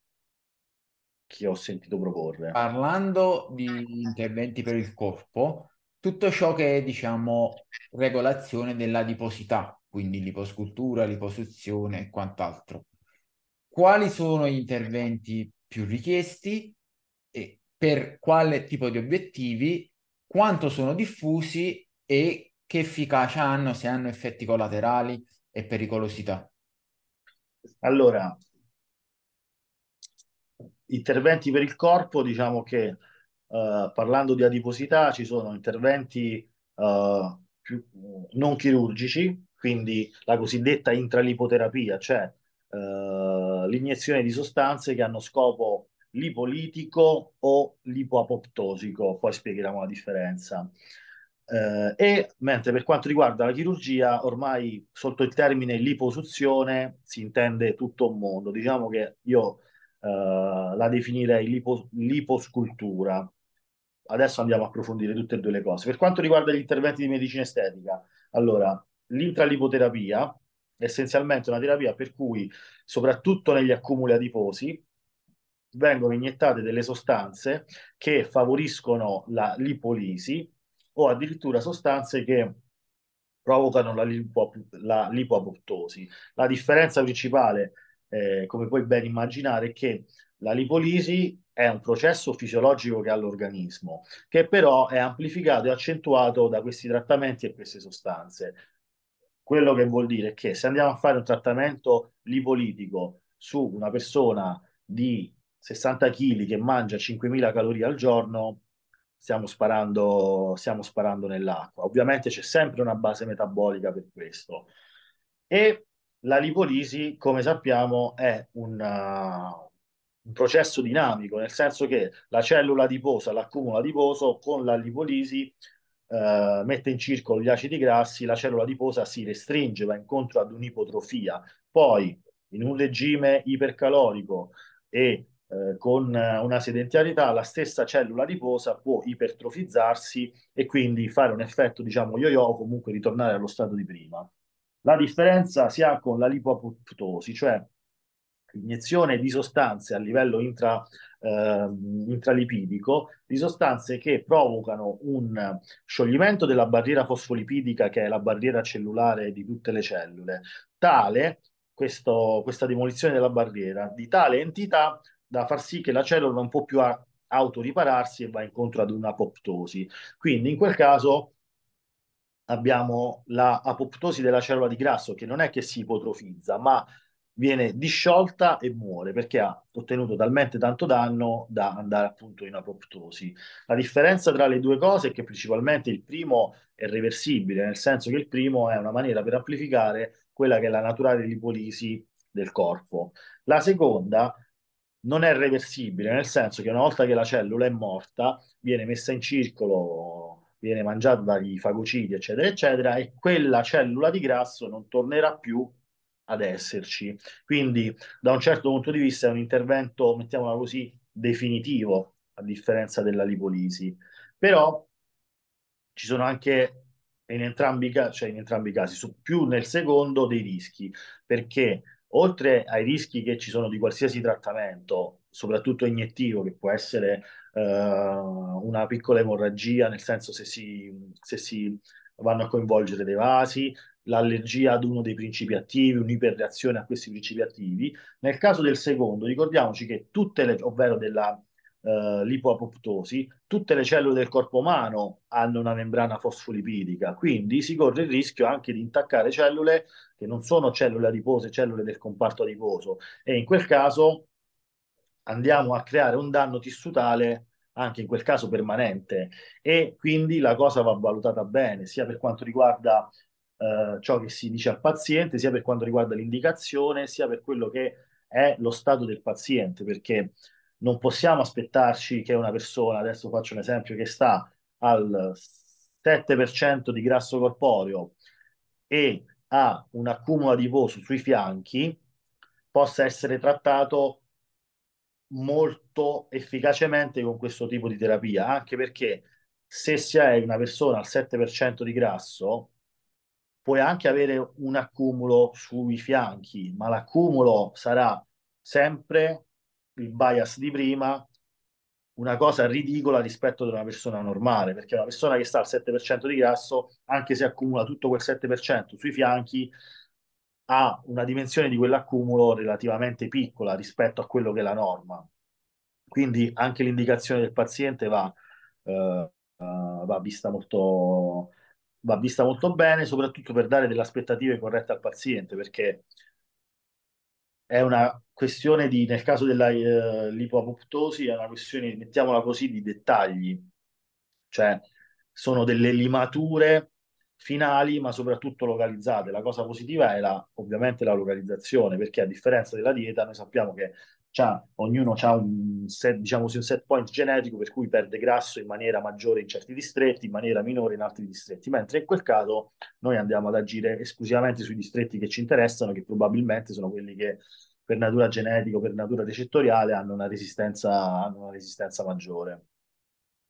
che ho sentito proporre. Parlando di interventi per il corpo, tutto ciò che è, diciamo, regolazione dell'adiposità, quindi liposcultura, liposuzione e quant'altro. Quali sono gli interventi più richiesti e per quale tipo di obiettivi, quanto sono diffusi e che efficacia hanno, se hanno effetti collaterali e pericolosità. Allora, interventi per il corpo, diciamo che uh, parlando di adiposità ci sono interventi uh, più, non chirurgici, quindi la cosiddetta intralipoterapia, cioè uh, l'iniezione di sostanze che hanno scopo lipolitico o lipoapoptosico, poi spiegheremo la differenza. Eh, e mentre per quanto riguarda la chirurgia, ormai sotto il termine liposuzione si intende tutto un mondo. Diciamo che io eh, la definirei lipo, liposcultura. Adesso andiamo a approfondire tutte e due le cose. Per quanto riguarda gli interventi di medicina estetica, allora, l'intralipoterapia è essenzialmente una terapia per cui, soprattutto negli accumuli adiposi, vengono iniettate delle sostanze che favoriscono la lipolisi o addirittura sostanze che provocano la, lipo, la lipoapoptosi. La differenza principale, eh, come puoi ben immaginare, è che la lipolisi è un processo fisiologico che ha l'organismo, che però è amplificato e accentuato da questi trattamenti e queste sostanze. Quello che vuol dire è che se andiamo a fare un trattamento lipolitico su una persona di 60 kg che mangia 5.000 calorie al giorno, stiamo sparando, stiamo sparando nell'acqua. Ovviamente c'è sempre una base metabolica per questo. E la lipolisi, come sappiamo, è una, un processo dinamico, nel senso che la cellula adiposa, l'accumulo adiposo, con la lipolisi eh, mette in circolo gli acidi grassi, la cellula adiposa si restringe, va incontro ad un'ipotrofia. Poi, in un regime ipercalorico e eh, con una sedentarietà la stessa cellula adiposa può ipertrofizzarsi e quindi fare un effetto, diciamo, yo-yo o comunque ritornare allo stato di prima. La differenza si ha con la lipoapoptosi, cioè iniezione di sostanze a livello intra, eh, intralipidico, di sostanze che provocano un scioglimento della barriera fosfolipidica, che è la barriera cellulare di tutte le cellule, tale, questo, questa demolizione della barriera, di tale entità da far sì che la cellula non può più autoripararsi e va incontro ad un'apoptosi. Quindi in quel caso abbiamo l'apoptosi della cellula di grasso che non è che si ipotrofizza, ma viene disciolta e muore perché ha ottenuto talmente tanto danno da andare appunto in apoptosi. La differenza tra le due cose è che principalmente il primo è reversibile, nel senso che il primo è una maniera per amplificare quella che è la naturale lipolisi del corpo. La seconda non è reversibile, nel senso che una volta che la cellula è morta, viene messa in circolo, viene mangiata dagli fagociti, eccetera, eccetera, e quella cellula di grasso non tornerà più ad esserci. Quindi, da un certo punto di vista, è un intervento, mettiamola così, definitivo, a differenza della lipolisi. Però ci sono anche in entrambi, cioè in entrambi i casi, su, più nel secondo dei rischi, perché oltre ai rischi che ci sono di qualsiasi trattamento, soprattutto iniettivo, che può essere uh, una piccola emorragia, nel senso se si, se si vanno a coinvolgere dei vasi, l'allergia ad uno dei principi attivi, un'iperreazione a questi principi attivi. Nel caso del secondo, ricordiamoci che tutte le, ovvero della uh, lipoapoptosi, tutte le cellule del corpo umano hanno una membrana fosfolipidica, quindi si corre il rischio anche di intaccare cellule che non sono cellule adipose, cellule del comparto adiposo. E in quel caso andiamo a creare un danno tissutale anche in quel caso permanente. E quindi la cosa va valutata bene sia per quanto riguarda eh, ciò che si dice al paziente, sia per quanto riguarda l'indicazione, sia per quello che è lo stato del paziente, perché non possiamo aspettarci che una persona, adesso faccio un esempio, che sta al 7% di grasso corporeo e ha un accumulo adiposo sui fianchi, possa essere trattato molto efficacemente con questo tipo di terapia, anche perché se è una persona al 7% di grasso, puoi anche avere un accumulo sui fianchi, ma l'accumulo sarà sempre il bias di prima, una cosa ridicola rispetto ad una persona normale, perché una persona che sta al 7% di grasso, anche se accumula tutto quel 7% sui fianchi, ha una dimensione di quell'accumulo relativamente piccola rispetto a quello che è la norma. Quindi anche l'indicazione del paziente va, uh, uh, va, vista molto, va vista molto bene, soprattutto per dare delle aspettative corrette al paziente, perché è una questione di, nel caso della uh, lipoapoptosi, è una questione, mettiamola così, di dettagli, cioè sono delle limature finali, ma soprattutto localizzate. La cosa positiva è la, ovviamente la localizzazione, perché a differenza della dieta, noi sappiamo che ognuno ha un set, diciamo un set point genetico per cui perde grasso in maniera maggiore in certi distretti, in maniera minore in altri distretti, mentre in quel caso noi andiamo ad agire esclusivamente sui distretti che ci interessano, che probabilmente sono quelli che per natura genetica o per natura recettoriale hanno una resistenza, hanno una resistenza maggiore.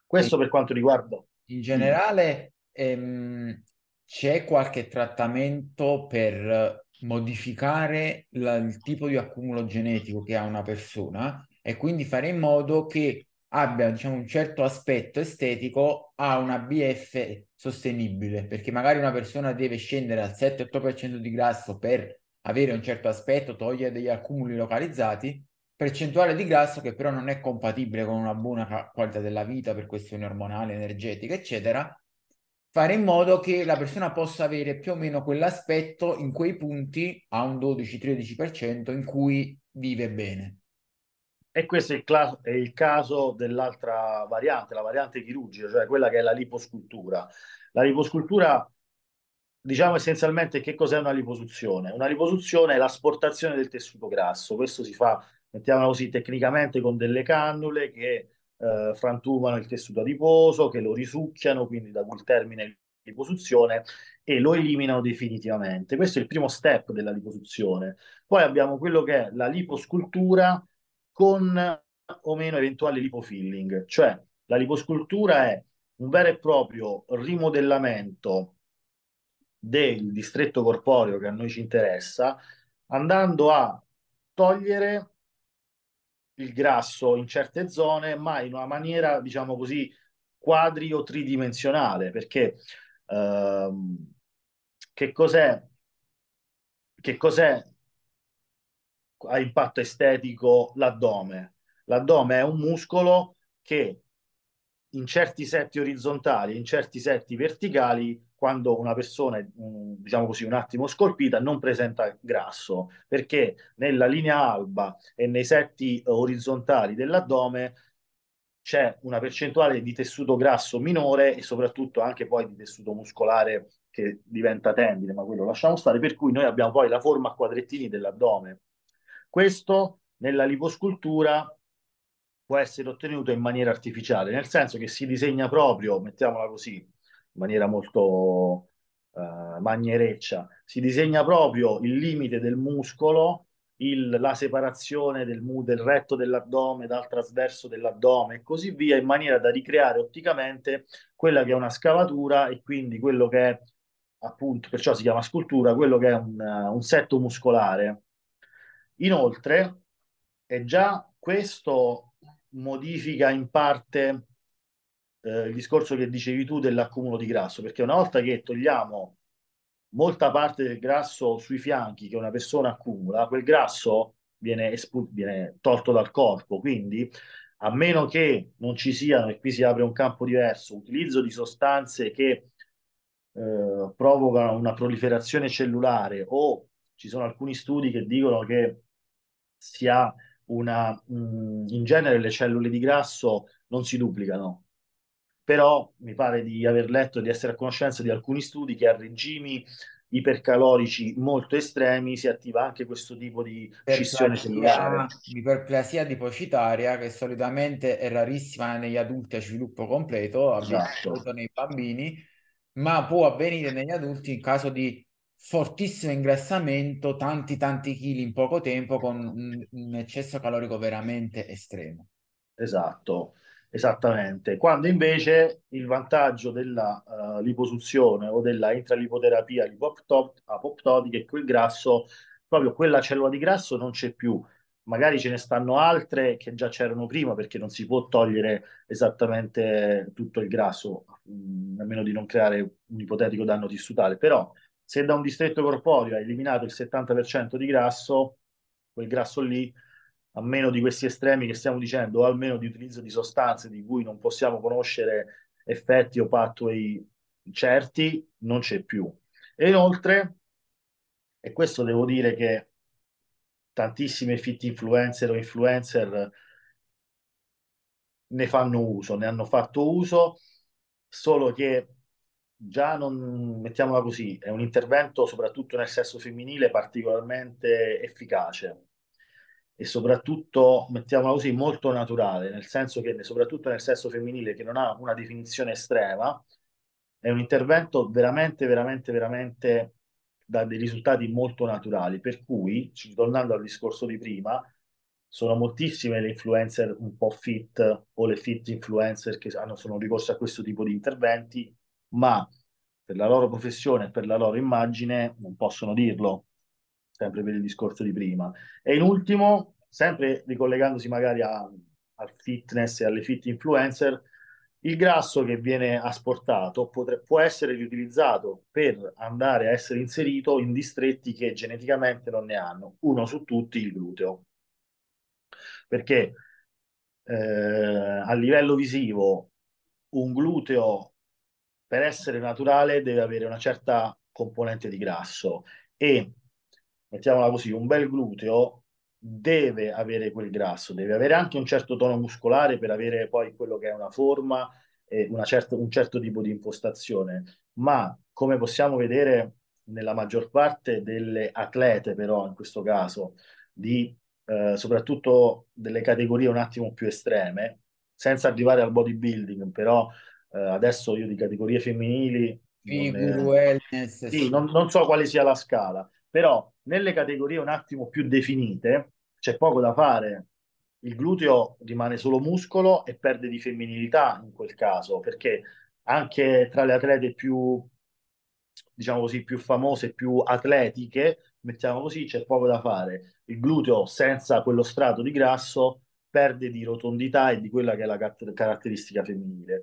Questo per quanto riguarda... In generale ehm, c'è qualche trattamento per modificare la, il tipo di accumulo genetico che ha una persona e quindi fare in modo che abbia diciamo, un certo aspetto estetico a una BF sostenibile, perché magari una persona deve scendere al 7-8% di grasso per avere un certo aspetto, togliere degli accumuli localizzati, percentuale di grasso che però non è compatibile con una buona qualità della vita per questioni ormonali, energetiche, eccetera, fare in modo che la persona possa avere più o meno quell'aspetto in quei punti a un 12-13% in cui vive bene. E questo è il, cla- è il, caso dell'altra variante, la variante chirurgica, cioè quella che è la liposcultura. La liposcultura, diciamo essenzialmente che cos'è una liposuzione? Una liposuzione è l'asportazione del tessuto grasso. Questo si fa, mettiamola così, tecnicamente con delle cannule che eh, frantumano il tessuto adiposo, che lo risucchiano, quindi da quel termine liposuzione, e lo eliminano definitivamente. Questo è il primo step della liposuzione. Poi abbiamo quello che è la liposcultura con o meno eventuale lipofilling, cioè la liposcultura è un vero e proprio rimodellamento del distretto corporeo che a noi ci interessa, andando a togliere il grasso in certe zone, ma in una maniera, diciamo così, quadri o tridimensionale, perché ehm, che cos'è, che cos'è a impatto estetico l'addome? L'addome è un muscolo che in certi setti orizzontali, in certi setti verticali, quando una persona è, diciamo così, un attimo scolpita, non presenta grasso, perché nella linea alba e nei setti orizzontali dell'addome c'è una percentuale di tessuto grasso minore e soprattutto anche poi di tessuto muscolare che diventa tendine, ma quello lasciamo stare, per cui noi abbiamo poi la forma a quadrettini dell'addome. Questo nella liposcultura può essere ottenuto in maniera artificiale, nel senso che si disegna proprio, mettiamola così, in maniera molto, uh, magnereccia, si disegna proprio il limite del muscolo, il, la separazione del, del retto dell'addome dal trasverso dell'addome e così via, in maniera da ricreare otticamente quella che è una scavatura e quindi quello che è appunto, perciò si chiama scultura, quello che è un, un setto muscolare. Inoltre, è già questo modifica in parte eh, il discorso che dicevi tu dell'accumulo di grasso, perché una volta che togliamo molta parte del grasso sui fianchi che una persona accumula, quel grasso viene, viene tolto dal corpo, quindi a meno che non ci siano, e qui si apre un campo diverso, utilizzo di sostanze che eh, provocano una proliferazione cellulare o ci sono alcuni studi che dicono che si ha una, mh, mm, in genere le cellule di grasso non si duplicano, però mi pare di aver letto di essere a conoscenza di alcuni studi che a regimi ipercalorici molto estremi si attiva anche questo tipo di scissione cellulare. Iperplasia dipocitaria che solitamente è rarissima negli adulti a sviluppo completo, esatto. nei bambini, ma può avvenire negli adulti in caso di fortissimo ingressamento, tanti tanti chili in poco tempo con un, un eccesso calorico veramente estremo. Esatto, esattamente. Quando invece il vantaggio della uh, liposuzione o della intralipoterapia apoptotica è che quel grasso, proprio quella cellula di grasso non c'è più. Magari ce ne stanno altre che già c'erano prima perché non si può togliere esattamente tutto il grasso, mh, mm, a meno di non creare un ipotetico danno tissutale, però se da un distretto corporeo hai eliminato il 70% di grasso, quel grasso lì, a meno di questi estremi che stiamo dicendo, o almeno di utilizzo di sostanze di cui non possiamo conoscere effetti o pathway certi, non c'è più. E inoltre, e questo devo dire che tantissime fit influencer o influencer ne fanno uso, ne hanno fatto uso, solo che già non, mettiamola così, è un intervento soprattutto nel sesso femminile particolarmente efficace e soprattutto, mettiamola così, molto naturale, nel senso che soprattutto nel sesso femminile che non ha una definizione estrema, è un intervento veramente, veramente, veramente da dei risultati molto naturali, per cui, tornando al discorso di prima, sono moltissime le influencer un po' fit o le fit influencer che hanno, sono ricorse a questo tipo di interventi ma per la loro professione e per la loro immagine non possono dirlo, sempre per il discorso di prima. E in ultimo, sempre ricollegandosi magari al fitness e alle fit influencer, il grasso che viene asportato potre, può essere riutilizzato per andare a essere inserito in distretti che geneticamente non ne hanno. Uno su tutti, il gluteo. Perché eh, a livello visivo un gluteo per essere naturale deve avere una certa componente di grasso e, mettiamola così, un bel gluteo deve avere quel grasso, deve avere anche un certo tono muscolare per avere poi quello che è una forma e una certa, un certo tipo di impostazione, ma come possiamo vedere nella maggior parte delle atlete però in questo caso, di, eh, soprattutto delle categorie un attimo più estreme, senza arrivare al bodybuilding, però eh, adesso io di categorie femminili Figure, wellness, sì, non, non so quale sia la scala, però nelle categorie un attimo più definite c'è poco da fare. Il gluteo rimane solo muscolo e perde di femminilità in quel caso, perché anche tra le atlete più, diciamo così, più famose, più atletiche, mettiamo così, c'è poco da fare. Il gluteo senza quello strato di grasso perde di rotondità e di quella che è la caratteristica femminile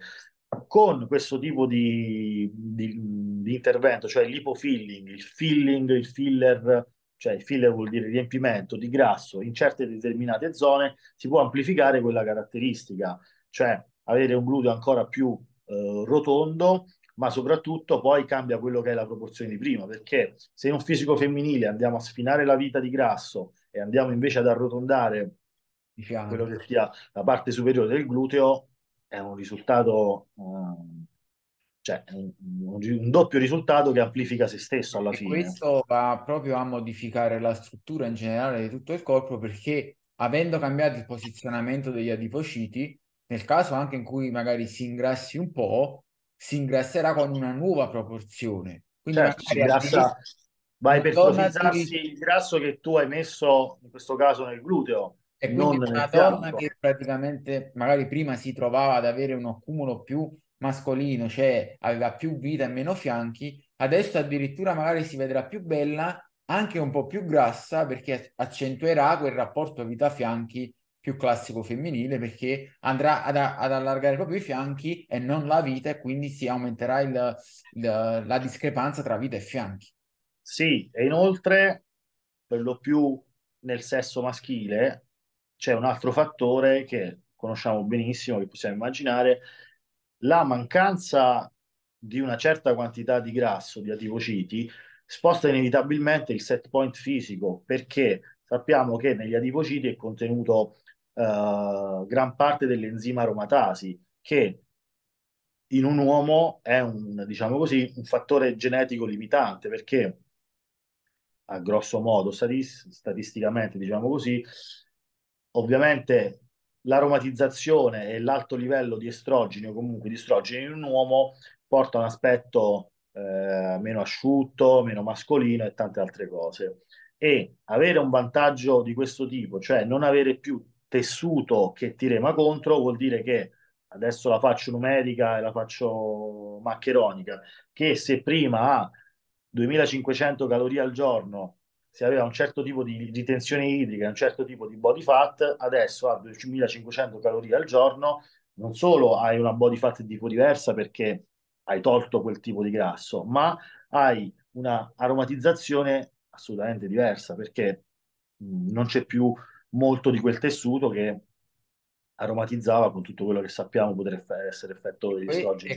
con questo tipo di, di, di intervento, cioè l'ipofilling, il filling, il filler, cioè il filler vuol dire riempimento di grasso in certe determinate zone, si può amplificare quella caratteristica, cioè avere un gluteo ancora più eh, rotondo, ma soprattutto poi cambia quello che è la proporzione di prima, perché se in un fisico femminile andiamo a sfinare la vita di grasso e andiamo invece ad arrotondare quello che sia la parte superiore del gluteo, è un risultato, um, cioè un, un, doppio risultato che amplifica se stesso alla e fine. Questo va proprio a modificare la struttura in generale di tutto il corpo perché avendo cambiato il posizionamento degli adipociti, nel caso anche in cui magari si ingrassi un po', si ingrasserà con una nuova proporzione. Quindi certo, si magari grassa, vai una per di... il grasso che tu hai messo, in questo caso nel gluteo, E non quindi una nel donna fianco. che praticamente magari prima si trovava ad avere un accumulo più mascolino, cioè aveva più vita e meno fianchi, adesso addirittura magari si vedrà più bella, anche un po' più grassa, perché accentuerà quel rapporto vita-fianchi più classico femminile, perché andrà ad, ad allargare proprio i fianchi e non la vita, e quindi si aumenterà il- il- la discrepanza tra vita e fianchi. Sì, e inoltre, per lo più nel sesso maschile, c'è un altro fattore che conosciamo benissimo, che possiamo immaginare, la mancanza di una certa quantità di grasso, di adipociti, sposta inevitabilmente il set point fisico, perché sappiamo che negli adipociti è contenuto eh, gran parte dell'enzima aromatasi, che in un uomo è un, diciamo così, un fattore genetico limitante, perché a grosso modo, statis- statisticamente, diciamo così, ovviamente l'aromatizzazione e l'alto livello di estrogeni o comunque di estrogeni in un uomo porta un aspetto eh, meno asciutto, meno mascolino e tante altre cose. E avere un vantaggio di questo tipo, cioè non avere più tessuto che ti rema contro, vuol dire che adesso la faccio numerica e la faccio maccheronica, che se prima ha 2500 calorie al giorno, se aveva un certo tipo di ritenzione idrica, un certo tipo di body fat, adesso ha 2500 calorie al giorno, non solo hai una body fat di tipo diversa perché hai tolto quel tipo di grasso, ma hai una aromatizzazione assolutamente diversa perché mh, non c'è più molto di quel tessuto che aromatizzava con tutto quello che sappiamo poter essere effetto degli estrogeni.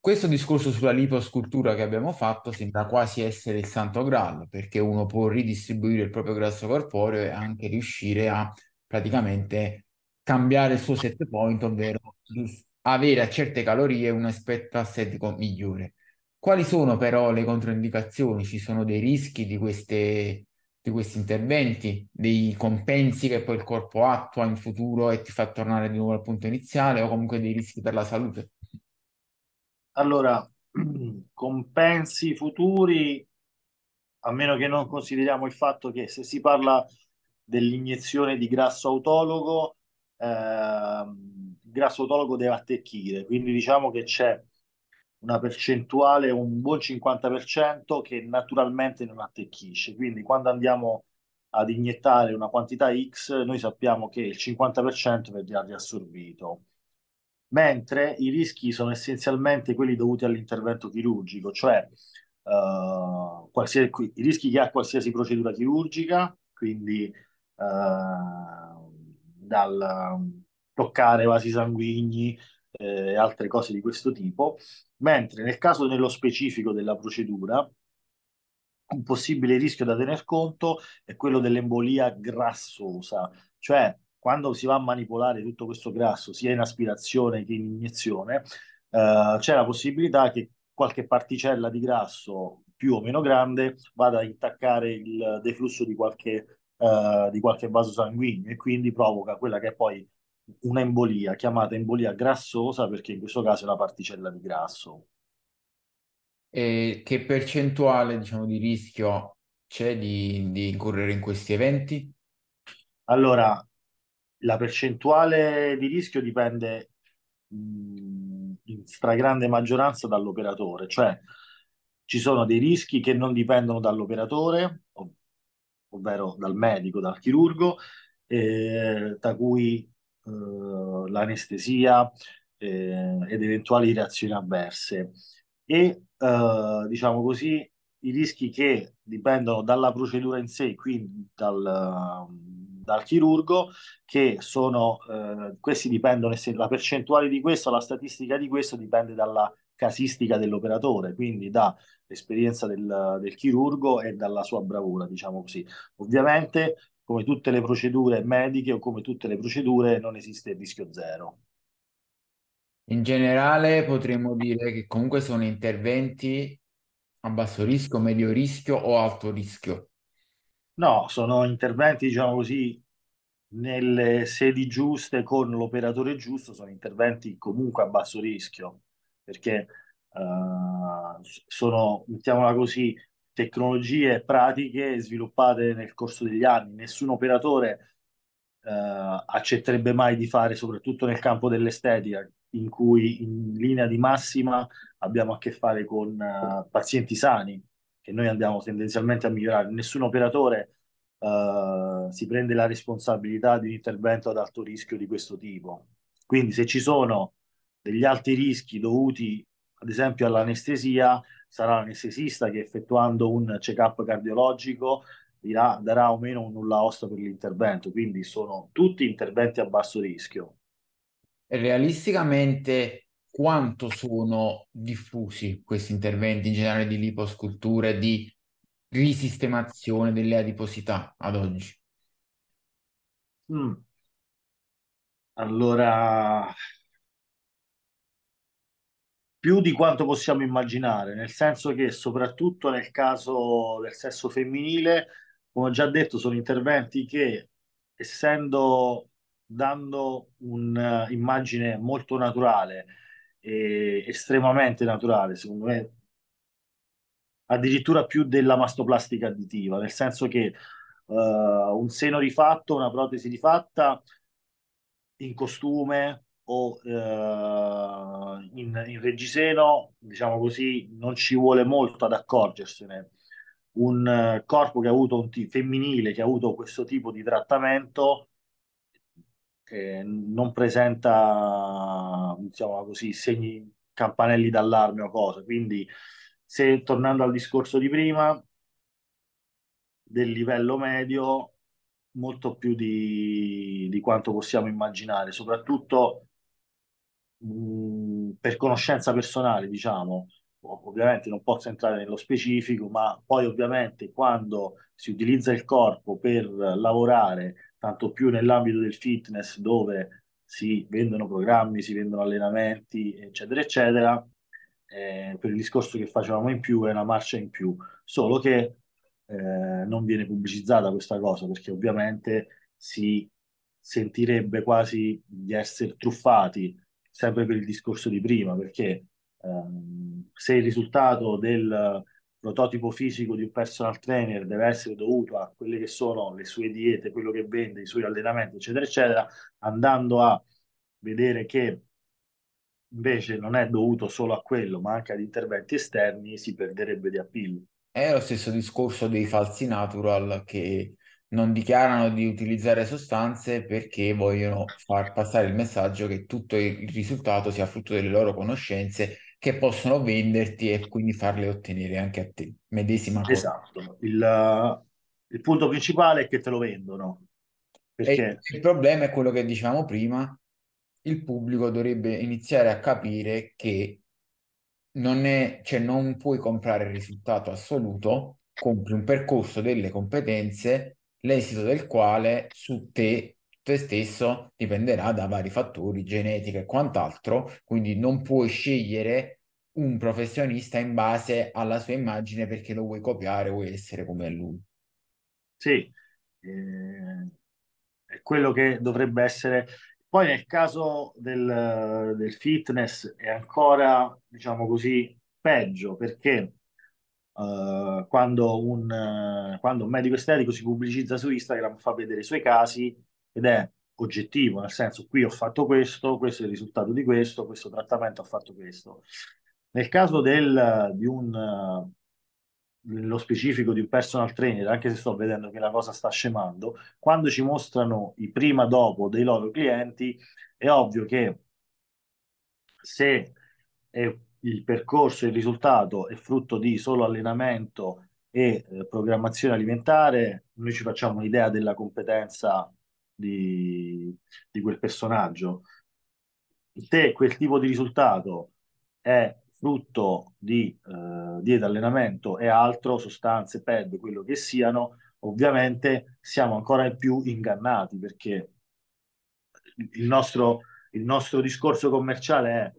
Questo discorso sulla liposcultura che abbiamo fatto sembra quasi essere il santo graal, perché uno può ridistribuire il proprio grasso corporeo e anche riuscire a praticamente cambiare il suo set point, ovvero avere a certe calorie un aspetto estetico migliore. Quali sono però le controindicazioni? Ci sono dei rischi di queste, di questi interventi, dei compensi che poi il corpo attua in futuro e ti fa tornare di nuovo al punto iniziale o comunque dei rischi per la salute? Allora, compensi futuri, a meno che non consideriamo il fatto che se si parla dell'iniezione di grasso autologo, ehm, il grasso autologo deve attecchire, quindi diciamo che c'è una percentuale, un buon 50% che naturalmente non attecchisce. Quindi quando andiamo ad iniettare una quantità X, noi sappiamo che il 50% verrà riassorbito mentre i rischi sono essenzialmente quelli dovuti all'intervento chirurgico, cioè eh, qualsiasi- i rischi che ha qualsiasi procedura chirurgica, quindi eh, dal toccare vasi sanguigni eh, e altre cose di questo tipo, mentre nel caso nello specifico della procedura, un possibile rischio da tener conto è quello dell'embolia grassosa, cioè quando si va a manipolare tutto questo grasso, sia in aspirazione che in iniezione, eh, c'è la possibilità che qualche particella di grasso più o meno grande vada a intaccare il deflusso di qualche, eh, di qualche vaso sanguigno e quindi provoca quella che è poi un'embolia, chiamata embolia grassosa perché in questo caso è una particella di grasso. E che percentuale, diciamo, di rischio c'è di, di incorrere in questi eventi? Allora, la percentuale di rischio dipende mh, in stragrande maggioranza dall'operatore, cioè ci sono dei rischi che non dipendono dall'operatore, ov- ovvero dal medico, dal chirurgo, eh, tra cui eh, l'anestesia eh, ed eventuali reazioni avverse. E eh, diciamo così, i rischi che dipendono dalla procedura in sé, quindi dal, dal chirurgo, che sono, eh, questi dipendono, se la percentuale di questo, la statistica di questo dipende dalla casistica dell'operatore, quindi dall'esperienza del, del chirurgo e dalla sua bravura, diciamo così. Ovviamente, come tutte le procedure mediche o come tutte le procedure, non esiste il rischio zero. In generale potremmo dire che comunque sono interventi a basso rischio, medio rischio o alto rischio. No, sono interventi, diciamo così, nelle sedi giuste con l'operatore giusto, sono interventi comunque a basso rischio, perché uh, sono, mettiamola così, tecnologie pratiche sviluppate nel corso degli anni. Nessun operatore uh, accetterebbe mai di fare, soprattutto nel campo dell'estetica, in cui in linea di massima abbiamo a che fare con uh, pazienti sani, che noi andiamo tendenzialmente a migliorare. Nessun operatore uh, si prende la responsabilità di un intervento ad alto rischio di questo tipo. Quindi se ci sono degli alti rischi dovuti ad esempio all'anestesia, sarà l'anestesista che effettuando un check-up cardiologico dirà, darà o meno un nulla osta per l'intervento. Quindi sono tutti interventi a basso rischio. Realisticamente quanto sono diffusi questi interventi in generale di liposculture, di risistemazione delle adiposità ad oggi? Mm. Allora, più di quanto possiamo immaginare, nel senso che soprattutto nel caso del sesso femminile, come ho già detto, sono interventi che, essendo dando un'immagine molto naturale, e estremamente naturale, secondo me, addirittura più della mastoplastica additiva, nel senso che uh, un seno rifatto, una protesi rifatta in costume o uh, in, in reggiseno, diciamo così, non ci vuole molto ad accorgersene. Un uh, corpo che ha avuto un t- femminile che ha avuto questo tipo di trattamento non presenta, diciamo così, segni campanelli d'allarme o cose. Quindi se tornando al discorso di prima, del livello medio, molto più di, di quanto possiamo immaginare, soprattutto mh, per conoscenza personale, diciamo. Ovviamente non posso entrare nello specifico, ma poi ovviamente quando si utilizza il corpo per lavorare, tanto più nell'ambito del fitness dove si vendono programmi, si vendono allenamenti, eccetera, eccetera, eh, per il discorso che facevamo in più è una marcia in più, solo che eh, non viene pubblicizzata questa cosa perché ovviamente si sentirebbe quasi di essere truffati, sempre per il discorso di prima, perché ehm, se il risultato del prototipo fisico di un personal trainer deve essere dovuto a quelle che sono le sue diete, quello che vende, i suoi allenamenti, eccetera, eccetera, andando a vedere che invece non è dovuto solo a quello, ma anche ad interventi esterni, si perderebbe di appeal. È lo stesso discorso dei falsi natural che non dichiarano di utilizzare sostanze perché vogliono far passare il messaggio che tutto il risultato sia frutto delle loro conoscenze che possono venderti e quindi farle ottenere anche a te. Medesima cosa. Esatto. Il, il punto principale è che te lo vendono. Perché... il problema è quello che dicevamo prima, il pubblico dovrebbe iniziare a capire che non, è, cioè non puoi comprare il risultato assoluto, compri un percorso delle competenze, l'esito del quale su te, te stesso dipenderà da vari fattori, genetica e quant'altro, quindi non puoi scegliere un professionista in base alla sua immagine perché lo vuoi copiare, vuoi essere come lui. Sì, eh, è quello che dovrebbe essere poi nel caso del, del fitness è ancora, diciamo così, peggio perché uh, quando, un, uh, quando un medico estetico si pubblicizza su Instagram fa vedere i suoi casi ed è oggettivo, nel senso qui ho fatto questo, questo è il risultato di questo, questo trattamento ha fatto questo. Nel caso del, di un, nello specifico di un personal trainer, anche se sto vedendo che la cosa sta scemando, quando ci mostrano i prima dopo dei loro clienti, è ovvio che se il percorso, il risultato è frutto di solo allenamento e eh, programmazione alimentare, noi ci facciamo un'idea della competenza di, di quel personaggio. Se quel tipo di risultato è frutto di eh, dieta, allenamento e altro, sostanze, pad, quello che siano, ovviamente siamo ancora più ingannati perché il nostro, il nostro discorso commerciale è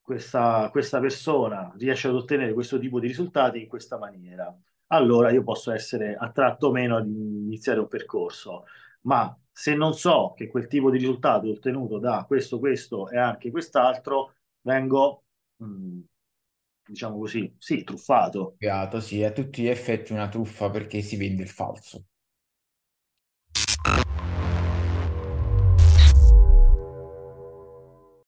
questa, questa persona riesce ad ottenere questo tipo di risultati in questa maniera. Allora io posso essere attratto o meno ad iniziare un percorso, ma se non so che quel tipo di risultato è ottenuto da questo, questo e anche quest'altro, vengo mm, diciamo così, sì, truffato. Sì, a tutti gli effetti una truffa perché si vende il falso.